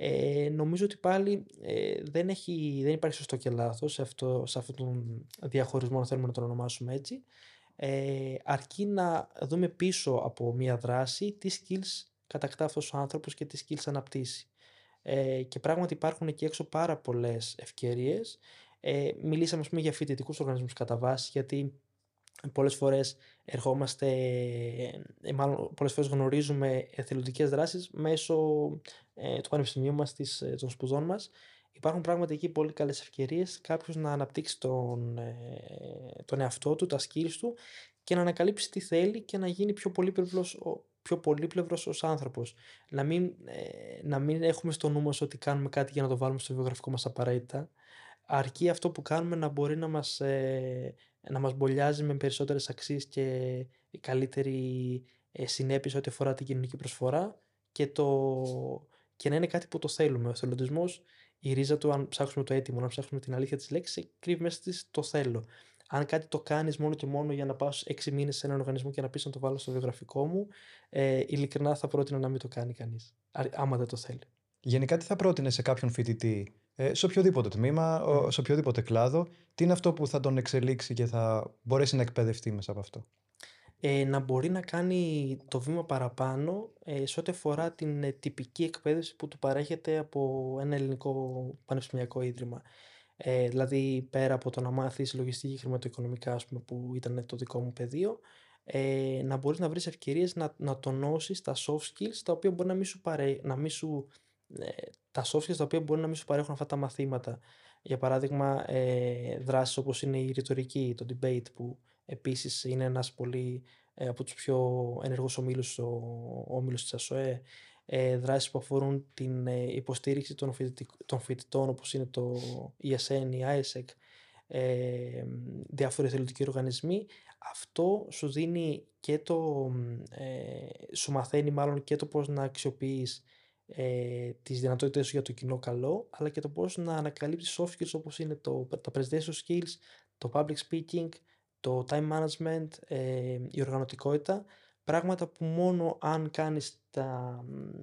Ε, νομίζω ότι πάλι ε, δεν, έχει, δεν υπάρχει σωστό και λάθος σε, αυτό, σε αυτόν τον διαχωρισμό, αν θέλουμε να τον ονομάσουμε έτσι, ε, αρκεί να δούμε πίσω από μια δράση τι skills κατακτά αυτός ο άνθρωπος και τι skills αναπτύσσει. Ε, και πράγματι υπάρχουν εκεί έξω πάρα πολλές ευκαιρίες. Ε, μιλήσαμε πούμε, για φοιτητικούς οργανισμούς κατά βάση, γιατί πολλές φορές ερχόμαστε, ε, μάλλον πολλές φορές γνωρίζουμε εθελοντικές δράσεις μέσω ε, του πανεπιστημίου μας, της, ε, των σπουδών μας. Υπάρχουν πράγματι εκεί πολύ καλές ευκαιρίες κάποιος να αναπτύξει τον, ε, τον εαυτό του, τα skills του και να ανακαλύψει τι θέλει και να γίνει πιο πολύπλευρος, πιο πολύπλευρος ως άνθρωπος. Να μην, ε, να μην έχουμε στο νου μας ότι κάνουμε κάτι για να το βάλουμε στο βιογραφικό μας απαραίτητα. Αρκεί αυτό που κάνουμε να μπορεί να μας, ε, να μας μπολιάζει με περισσότερες αξίες και καλύτερη ε, συνέπεια ό,τι αφορά την κοινωνική προσφορά και, το, και να είναι κάτι που το θέλουμε. Ο εθελοντισμός, η ρίζα του, αν ψάξουμε το έτοιμο, να ψάξουμε την αλήθεια της λέξης, κρύβει μέσα της το θέλω. Αν κάτι το κάνεις μόνο και μόνο για να πάω έξι μήνες σε έναν οργανισμό και να πεις να το βάλω στο βιογραφικό μου, ε, ειλικρινά θα πρότεινα να μην το κάνει κανείς, άμα δεν το θέλει. Γενικά τι θα πρότεινε σε κάποιον φοιτητή ε, σε οποιοδήποτε τμήμα, mm. σε οποιοδήποτε κλάδο, τι είναι αυτό που θα τον εξελίξει και θα μπορέσει να εκπαιδευτεί μέσα από αυτό; Ε, να μπορεί να κάνει το βήμα παραπάνω ε, σε ό,τι αφορά την ε, τυπική εκπαίδευση που του παρέχεται από ένα ελληνικό πανεπιστημιακό ίδρυμα. Ε, δηλαδή πέρα από το να μάθεις λογιστική και χρηματοοικονομικά ας πούμε, που ήταν το δικό μου πεδίο ε, να μπορείς να βρεις ευκαιρίες να, να τονώσεις τα soft skills τα οποία μπορεί να μην σου, παρέ, να μην σου ε, τα soft skills τα οποία μπορεί να μην σου παρέχουν αυτά τα μαθήματα. Για παράδειγμα, ε, δράσεις όπως είναι η ρητορική, το debate, που επίσης είναι ένας πολύ ε, από τους πιο ενεργούς ομίλους, ο όμιλος της ΑΣΟΕ, ε, δράσεις που αφορούν την ε, υποστήριξη των, των φοιτητών όπως είναι το ESN, η ISEC, ε, διάφοροι εθελοντικοί οργανισμοί, αυτό σου δίνει και το, ε, σου μαθαίνει μάλλον και το πώς να αξιοποιείς ε, τις δυνατότητες σου για το κοινό καλό, αλλά και το πώς να ανακαλύψεις soft skills όπως είναι το, τα presentation skills, το public speaking, το time management, ε, η οργανωτικότητα, πράγματα που μόνο αν κάνεις τα,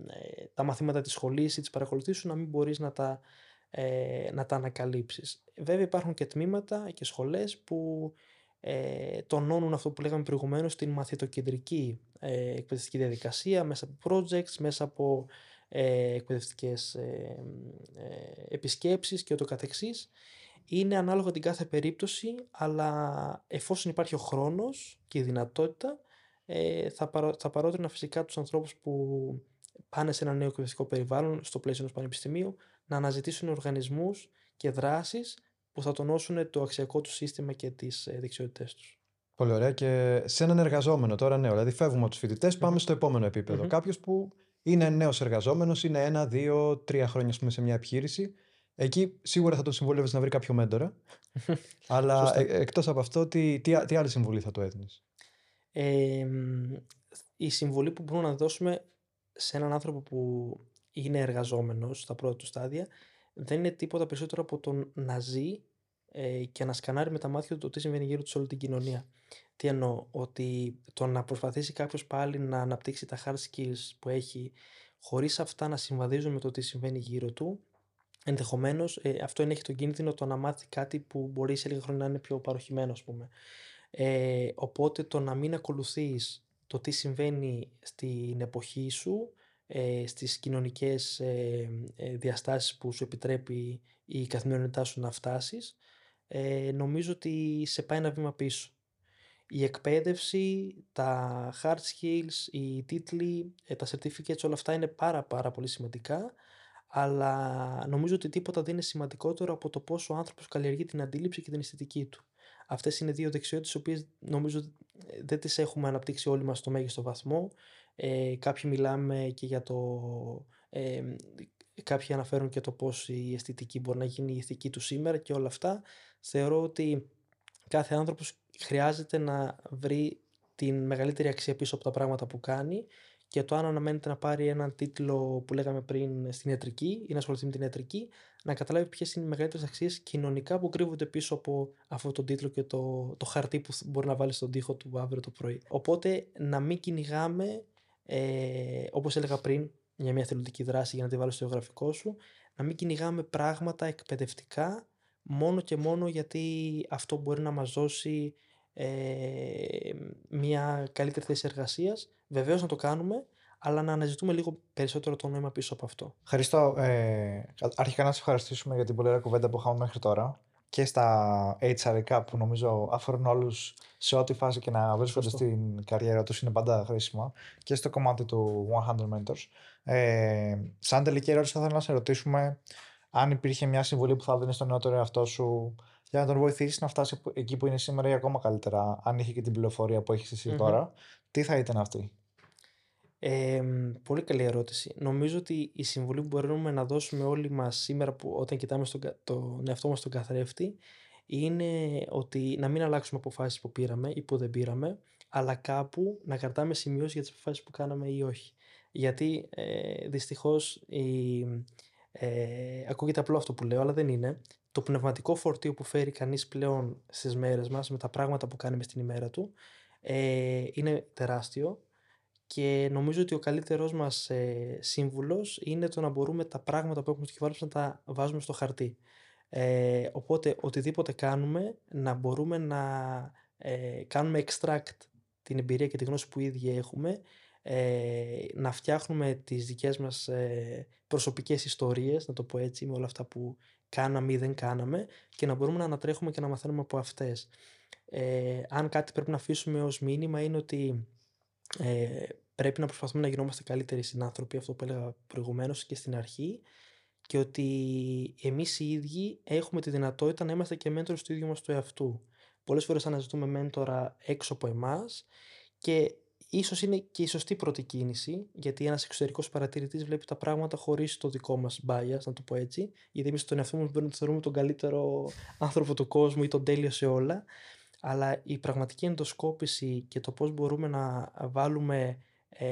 ε, τα μαθήματα της σχολής ή της παρακολουθήσεις σου να μην μπορείς να τα, ε, να τα ανακαλύψεις. Βέβαια υπάρχουν και τμήματα και σχολές που ε, τονώνουν αυτό που λέγαμε προηγουμένως την μαθητοκεντρική ε, εκπαιδευτική διαδικασία μέσα από projects, μέσα από ε, εκπαιδευτικές ε, ε, επισκέψεις και ούτω καθεξής. Είναι ανάλογα την κάθε περίπτωση, αλλά εφόσον υπάρχει ο χρόνος και η δυνατότητα, ε, θα, παρό, θα παρότρινα φυσικά τους ανθρώπους που πάνε σε ένα νέο εκπαιδευτικό περιβάλλον, στο πλαίσιο ενός πανεπιστημίου, να αναζητήσουν οργανισμούς και δράσεις που θα τονώσουν το αξιακό τους σύστημα και τις ε, δεξιότητές τους. Πολύ ωραία. Και σε έναν εργαζόμενο τώρα νέο, δηλαδή φεύγουμε από τους φοιτητές, πάμε στο επόμενο επίπεδο. Mm-hmm. Κάποιος που είναι νέος εργαζόμενος, είναι ένα, δύο, τρία χρόνια πούμε, σε μια επιχείρηση. Εκεί σίγουρα θα τον συμβούλευες να βρει κάποιο μέντορα. (laughs) Αλλά ε, εκτός από αυτό, τι, τι, τι άλλη συμβουλή θα του έδινες; Ε, η συμβουλή που μπορούμε να δώσουμε σε έναν άνθρωπο που είναι εργαζόμενος στα πρώτα του στάδια δεν είναι τίποτα περισσότερο από τον να ζει ε, και να σκανάρει με τα μάτια του το τι συμβαίνει γύρω του σε όλη την κοινωνία. Τι εννοώ, ότι το να προσπαθήσει κάποιος πάλι να αναπτύξει τα hard skills που έχει, χωρίς αυτά να συμβαδίζουν με το τι συμβαίνει γύρω του, ενδεχομένως ε, αυτό ενέχει τον κίνδυνο το να μάθει κάτι που μπορεί σε λίγα χρόνια να είναι πιο παροχημένο, ας πούμε. Ε, οπότε το να μην ακολουθείς το τι συμβαίνει στην εποχή σου, ε, στις κοινωνικές ε, ε, διαστάσεις που σου επιτρέπει η καθημερινότητά σου να φτάσεις, ε, νομίζω ότι σε πάει ένα βήμα πίσω. Η εκπαίδευση, τα hard skills, οι τίτλοι, ε, τα certificates, όλα αυτά είναι πάρα πάρα πολύ σημαντικά, αλλά νομίζω ότι τίποτα δεν είναι σημαντικότερο από το πόσο ο άνθρωπος καλλιεργεί την αντίληψη και την αισθητική του. Αυτές είναι δύο δεξιότητες, οι οποίες νομίζω δεν τις έχουμε αναπτύξει όλοι μας στο μέγιστο βαθμό. Ε, κάποιοι μιλάμε και για το... Ε, κάποιοι αναφέρουν και το πώς η αισθητική μπορεί να γίνει η ηθική του σήμερα και όλα αυτά. Θεωρώ ότι κάθε άνθρωπος χρειάζεται να βρει την μεγαλύτερη αξία πίσω από τα πράγματα που κάνει και το αν αναμένεται να πάρει έναν τίτλο που λέγαμε πριν στην ιατρική ή να ασχοληθεί με την ιατρική, να καταλάβει ποιες είναι οι μεγαλύτερες αξίες κοινωνικά που κρύβονται πίσω από αυτό τον τίτλο και το, το χαρτί που μπορεί να βάλει στον τοίχο του αύριο το πρωί. Οπότε να μην κυνηγάμε, ε, όπως έλεγα πριν, για μια θελοντική δράση για να τη βάλω στο γραφικό σου, να μην κυνηγάμε πράγματα εκπαιδευτικά μόνο και μόνο γιατί αυτό μπορεί να μας δώσει ε, μια καλύτερη θέση εργασίας. Βεβαίως να το κάνουμε, αλλά να αναζητούμε λίγο περισσότερο το νόημα πίσω από αυτό. Ευχαριστώ. Ε, αρχικά να σα ευχαριστήσουμε για την πολύ ωραία κουβέντα που είχαμε μέχρι τώρα και στα HR που νομίζω αφορούν όλους σε ό,τι φάση και να βρίσκονται στην καριέρα τους είναι πάντα χρήσιμα και στο κομμάτι του 100 Mentors. Ε, σαν τελική ερώτηση θα ήθελα να σε ρωτήσουμε αν υπήρχε μια συμβουλή που θα δίνεις στον νεότερο εαυτό σου για να τον βοηθήσεις να φτάσει εκεί που είναι σήμερα ή ακόμα καλύτερα, αν είχε και την πληροφορία που έχεις εσύ τώρα, τι θα ήταν αυτή; Ε, πολύ καλή ερώτηση. Νομίζω ότι η συμβουλή που μπορούμε να δώσουμε όλοι μας σήμερα που, όταν κοιτάμε στον, τον εαυτό μας στον καθρέφτη είναι ότι να μην αλλάξουμε αποφάσεις που πήραμε ή που δεν πήραμε αλλά κάπου να κρατάμε σημειώσεις για τις αποφάσεις που κάναμε ή όχι. Γιατί ε, δυστυχώς η, ε, ακούγεται απλό αυτό που λέω αλλά δεν είναι. Το πνευματικό φορτίο που φέρει κανείς πλέον στις μέρες μας με τα πράγματα που κάνει στην ημέρα του ε, είναι τεράστιο και νομίζω ότι ο καλύτερός μας ε, σύμβουλος είναι το να μπορούμε τα πράγματα που έχουμε στο κεφάλι να τα βάζουμε στο χαρτί. Ε, οπότε οτιδήποτε κάνουμε να μπορούμε να ε, κάνουμε extract την εμπειρία και τη γνώση που ήδη έχουμε ε, να φτιάχνουμε τις δικές μας ε, προσωπικές ιστορίες, να το πω έτσι, με όλα αυτά που κάναμε ή δεν κάναμε και να μπορούμε να ανατρέχουμε και να μαθαίνουμε από αυτές. Ε, αν κάτι πρέπει να αφήσουμε ως μήνυμα είναι ότι ε, πρέπει να προσπαθούμε να γινόμαστε καλύτεροι συνάνθρωποι, αυτό που έλεγα προηγουμένως και στην αρχή, και ότι εμείς οι ίδιοι έχουμε τη δυνατότητα να είμαστε και μέντορες του ίδιου μας του εαυτού. Πολλές φορές αναζητούμε μέντορα έξω από εμάς και ίσως είναι και η σωστή πρώτη κίνηση, γιατί ένας εξωτερικός παρατηρητής βλέπει τα πράγματα χωρίς το δικό μας bias, να το πω έτσι, γιατί εμείς τον εαυτό μας μπορούμε να θεωρούμε τον καλύτερο άνθρωπο του κόσμου ή τον τέλειο σε όλα, αλλά η πραγματική ενδοσκόπηση και το πώς μπορούμε να βάλουμε ε,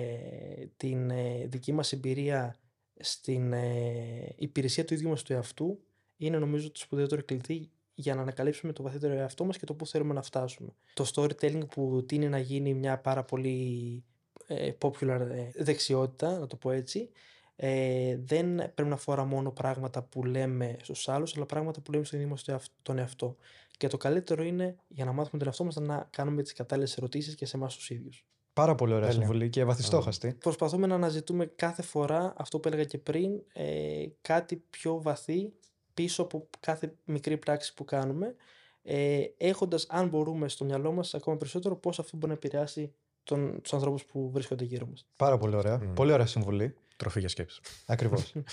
την ε, δική μας εμπειρία στην ε, υπηρεσία του ίδιου μας του εαυτού είναι νομίζω το σπουδαιότερο κλειδί για να ανακαλύψουμε το βαθύτερο εαυτό μας και το πού θέλουμε να φτάσουμε. Το storytelling που τίνει να γίνει μια πάρα πολύ popular δεξιότητα, να το πω έτσι, δεν πρέπει να αφορά μόνο πράγματα που λέμε στους άλλους, αλλά πράγματα που λέμε στον ίδιο μας τον εαυτό. Και το καλύτερο είναι για να μάθουμε τον εαυτό μας να κάνουμε τις κατάλληλες ερωτήσεις και σε εμάς τους ίδιους. Πάρα πολύ ωραία συμβουλή και βαθιστόχαστη. Προσπαθούμε να αναζητούμε κάθε φορά αυτό που έλεγα και πριν, ε, κάτι πιο βαθύ πίσω από κάθε μικρή πράξη που κάνουμε, ε, έχοντας, αν μπορούμε, στο μυαλό μας ακόμα περισσότερο πώς αυτό μπορεί να επηρεάσει τους ανθρώπους που βρίσκονται γύρω μας. Πάρα πολύ ωραία. Πολύ ωραία συμβουλή. Τροφή για σκέψη. Ακριβώς. (laughs)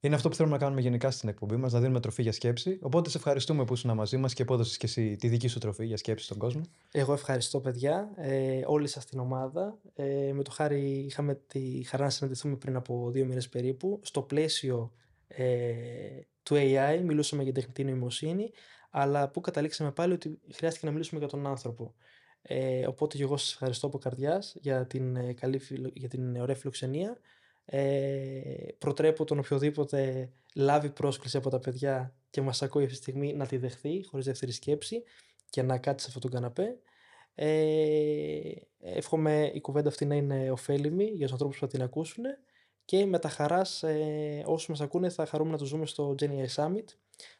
Είναι αυτό που θέλουμε να κάνουμε γενικά στην εκπομπή μας, να δίνουμε τροφή για σκέψη. Οπότε σε ευχαριστούμε που ήσουν μαζί μας και απόδωσε και εσύ τη δική σου τροφή για σκέψη στον κόσμο. Εγώ ευχαριστώ, παιδιά, ε, όλη σας την ομάδα. Ε, με το χάρη είχαμε τη χαρά να συναντηθούμε πριν από δύο μήνες περίπου. Στο πλαίσιο ε, του AI μιλούσαμε για τεχνητή νοημοσύνη, αλλά που καταλήξαμε πάλι ότι χρειάστηκε να μιλήσουμε για τον άνθρωπο. Ε, οπότε και εγώ σας ευχαριστώ από καρδιάς για την, ε, καλή, για την ωραία φιλοξενία ε, προτρέπω τον οποιοδήποτε λάβει πρόσκληση από τα παιδιά και μας ακούει αυτή τη στιγμή να τη δεχθεί χωρίς δεύτερη σκέψη και να κάτσει σε αυτόν τον καναπέ. Ε, εύχομαι η κουβέντα αυτή να είναι ωφέλιμη για τους ανθρώπους που θα την ακούσουν και με τα χαράς ε, όσους μας ακούνε θα χαρούμε να τους δούμε στο Genia Summit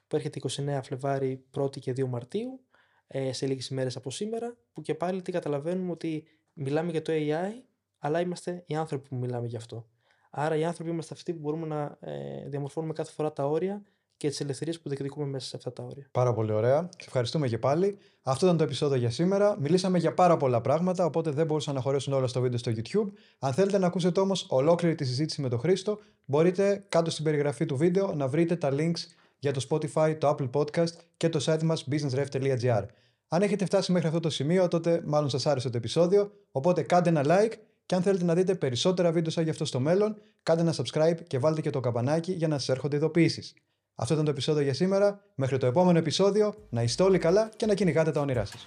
που έρχεται 29 Φλεβάρι 1η και 2 Μαρτίου ε, σε λίγες ημέρες από σήμερα που και πάλι τι καταλαβαίνουμε ότι μιλάμε για το AI αλλά είμαστε οι άνθρωποι που μιλάμε γι' αυτό. Άρα οι άνθρωποι είμαστε αυτοί που μπορούμε να ε, διαμορφώνουμε κάθε φορά τα όρια και τις ελευθερίες που διεκδικούμε μέσα σε αυτά τα όρια. Πάρα πολύ ωραία. Σε ευχαριστούμε και πάλι. Αυτό ήταν το επεισόδιο για σήμερα. Μιλήσαμε για πάρα πολλά πράγματα, οπότε δεν μπορούσαν να χωρέσουν όλα στο βίντεο στο YouTube. Αν θέλετε να ακούσετε όμως ολόκληρη τη συζήτηση με τον Χρήστο, μπορείτε κάτω στην περιγραφή του βίντεο να βρείτε τα links για το Spotify, το Apple Podcast και το site μας businessref.gr. Αν έχετε φτάσει μέχρι αυτό το σημείο, τότε μάλλον σας άρεσε το επεισόδιο, οπότε κάντε ένα like Και αν θέλετε να δείτε περισσότερα βίντεο σαν γι' αυτό στο μέλλον, κάντε ένα subscribe και βάλτε και το καμπανάκι για να σας έρχονται ειδοποιήσεις. Αυτό ήταν το επεισόδιο για σήμερα. Μέχρι το επόμενο επεισόδιο, να είστε όλοι καλά και να κυνηγάτε τα όνειρά σας.